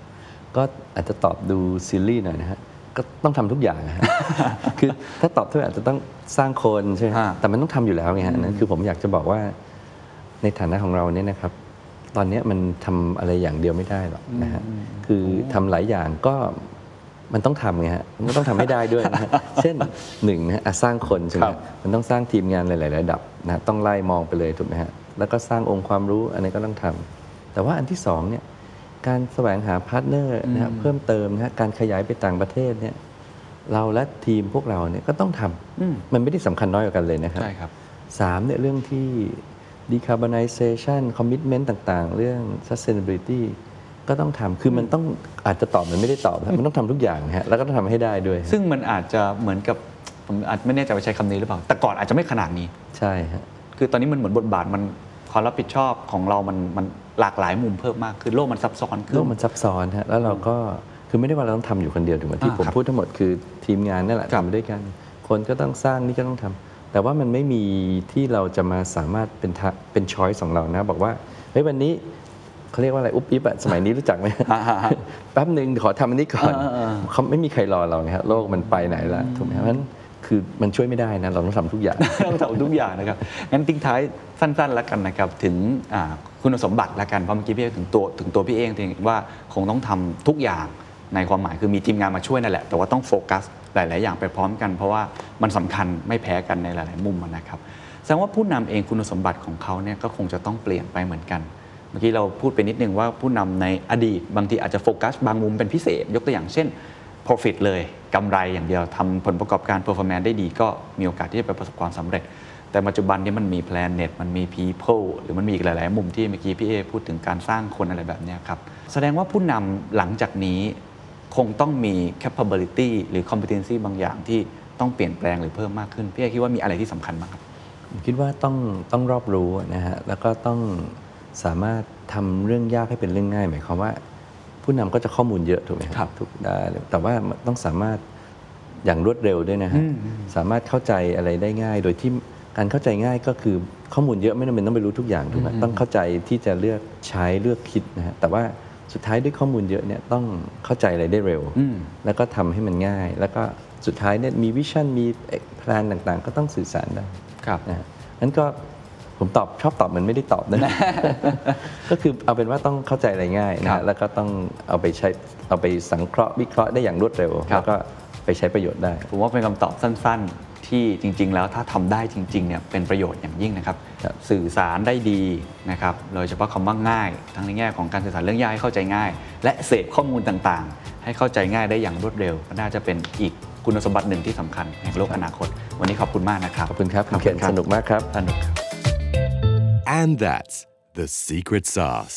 ก็อาจจะตอบดูซีรีส์หน่อยนะฮะก็ต้องทำทุกอย่างนะฮะคือถ้าตอบทุกอย่างจะต้องสร้างคนใช่ไหมฮะอ่าแต่มันต้องทำอยู่แล้วไงฮะนั่นคือผมอยากจะบอกว่า ในฐานะของเราเนี่ยนะครับ ตอนเนี้ยมันทำอะไรอย่างเดียวไม่ได้หรอกนะฮะคือทำหลายอย่างก็มันต้องทำไงฮะมันก็ต้องทำให้ได้ด้วยนะฮะเช่นหนึ่งนะฮะอะสร้างคนใช่ไหมครับมันต้องสร้างทีมงานหลาย ๆ ระดับนะต้องไล่มองไปเลยถูกไหมฮะแล้วก็สร้างองค์ความรู้อันนี้ก็ต้องทำแต่ว่าอันที่สองเนี่ยการแสวงหา partner นะฮะเพิ่มเติมนะฮะการขยายไปต่างประเทศเนี่ยเราและทีมพวกเราเนี่ยก็ต้องทำอืมมันไม่ได้สำคัญน้อยกว่ากันเลยนะครับใช่ครับสามเนี่ยเรื่องที่ decarbonization commitment ต่างๆ เรื่อง sustainability ก็ต้องทำคือมันต้องอาจจะตอบมันไม่ได้ตอบนะมันต้องทำทุกอย่างนะฮะแล้วก็ต้องทำให้ได้ด้วยฮะซึ่งมันอาจจะเหมือนกับผมอาจไม่แน่ใจว่าใช้คำนี้หรือเปล่า แต่ก่อนอาจจะไม่ขนาดนี้ ใช่ฮะคือตอนนี้มันเหมือนบทบาทมันความรับผิดชอบของเรามันมันหลากหลายมุมเพิ่มมากคือโลกมันซับซ้อนขึ้นโลกมันซับซ้อนฮะแล้วเราก็คือไม่ได้ว่าเราต้องทำอยู่คนเดียวถูกไหมที่อ่าผมครับพูดทั้งหมดคือทีมงานนั่นแหละครับทำด้วยกัน คนก็ต้องสร้างนี่ก็ต้องทำ แต่ว่ามันไม่มีที่เราจะมาสามารถเป็นทะเป็นช้อยส์ของเรานะ บอกว่าเฮ้ยวันนี้เขาเรียกว่าอะไรอุ๊บอิ๊บอะสมัยนี้รู้จักไหมอ่าฮะฮะแป๊บหนึ่งขอทำอันนี้ก่อนอ่าอ่าอ่าเขาไม่มีใครรอเราไงฮะโลกมันไปไหนแล้วถูกไหมครับเพราะฉะนั้นคือมันช่วยไม่ได้นะเราต้องทำทุกอย่างต้องทำทุกอย่างนะครับงั้นทิ้งท้ายสั้นๆแล้วกันนะครับถึงอ่าคุณสมบัติแล้วกันเพราะเมื่อกี้พี่เอกถึงตัวถึงตัวพี่เองถึงว่าคงต้องทำทุกอย่างในความหมายคือมีทีมงานมาช่วยนั่นแหละ แต่ว่าต้องโฟกัส หลาย ๆ อย่างไปพร้อมกัน เพราะว่ามันสำคัญไม่แพ้กันในหลาย ๆ มุมนะครับแสดงว่าผู้นำเองคุณสมบัติของเขาเนี่ยก็คงจะต้องเปลี่ยนไปเหมือนกัน เมื่อกี้เราพูดไปนิดนึงว่าผู้นำในอดีต บางทีอาจจะโฟกัสบางมุมเป็นพิเศษ ยกตัวอย่างเช่น profit เลยกำไรอย่างเดียวทำผลประกอบการ performance ได้ดีก็มีโอกาสที่จะไปประสบความสำเร็จ แต่ปัจจุบันนี้มันมี planet มันมี people หรือมันมีอีกหลาย ๆ มุมที่เมื่อกี้พี่เอพูดถึงการสร้างคนอะไรแบบนี้ครับแสดงว่าผู้นำหลังจากนี้ คงต้องมี capability หรือ competency บางอย่างที่ต้องเปลี่ยนแปลงหรือเพิ่มมากขึ้น พี่เอคิดว่ามีอะไรที่สำคัญบ้างครับ ผมคิดว่าต้องต้องรอบรู้นะฮะแล้วก็ต้องสามารถทำเรื่องยากให้เป็นเรื่องง่าย หมายความว่า ผู้นำก็จะข้อมูลเยอะถูกไหมครับถูกได้เลยแต่ว่าต้องสามารถอย่างรวดเร็วด้วยนะฮะสามารถเข้าใจอะไรได้ง่าย โดยที่การเข้าใจง่ายก็คือข้อมูลเยอะไม่จำเป็นต้องไปรู้ทุกอย่างถูกไหมต้องเข้าใจที่จะเลือกใช้เลือกคิดนะฮะแต่ว่า สุดท้ายด้วยข้อมูลเยอะเนี่ยต้องเข้าใจอะไรได้เร็วอืมแล้วก็ทำให้มันง่าย แล้วก็สุดท้ายเนี่ยมี vision มี plan ต่างๆ ก็ต้องสื่อสารได้ครับนะฮะนั้นก็ผมตอบชอบตอบเหมือนไม่ได้ตอบนะก็คือเอาเป็นว่าต้องเข้าใจอะไรง่ายนะฮะครับแล้วก็ต้องเอาไปใช้เอาไปสังเคราะห์วิเคราะห์ได้อย่างรวดเร็วครับแล้วก็ไปใช้ประโยชน์ได้ ผมว่าเป็นคำตอบสั้น ๆ ที่จริง ๆ แล้วถ้าทำได้จริงๆเนี่ยเป็นประโยชน์อย่างยิ่งนะครับครับสื่อสารได้ดีนะครับโดยเฉพาะคำว่าง่าย ทั้งในแง่ของการสื่อสารเรื่องยากให้เข้าใจง่าย และเสพข้อมูลต่างๆ ให้เข้าใจง่ายได้อย่างรวดเร็วก็น่าจะเป็นอีกคุณสมบัติหนึ่งที่สำคัญในโลกอนาคต วันนี้ขอบคุณมากนะครับขอบคุณครับคุณเคนสนุกมากครับสนุกครับ And that's the secret sauce.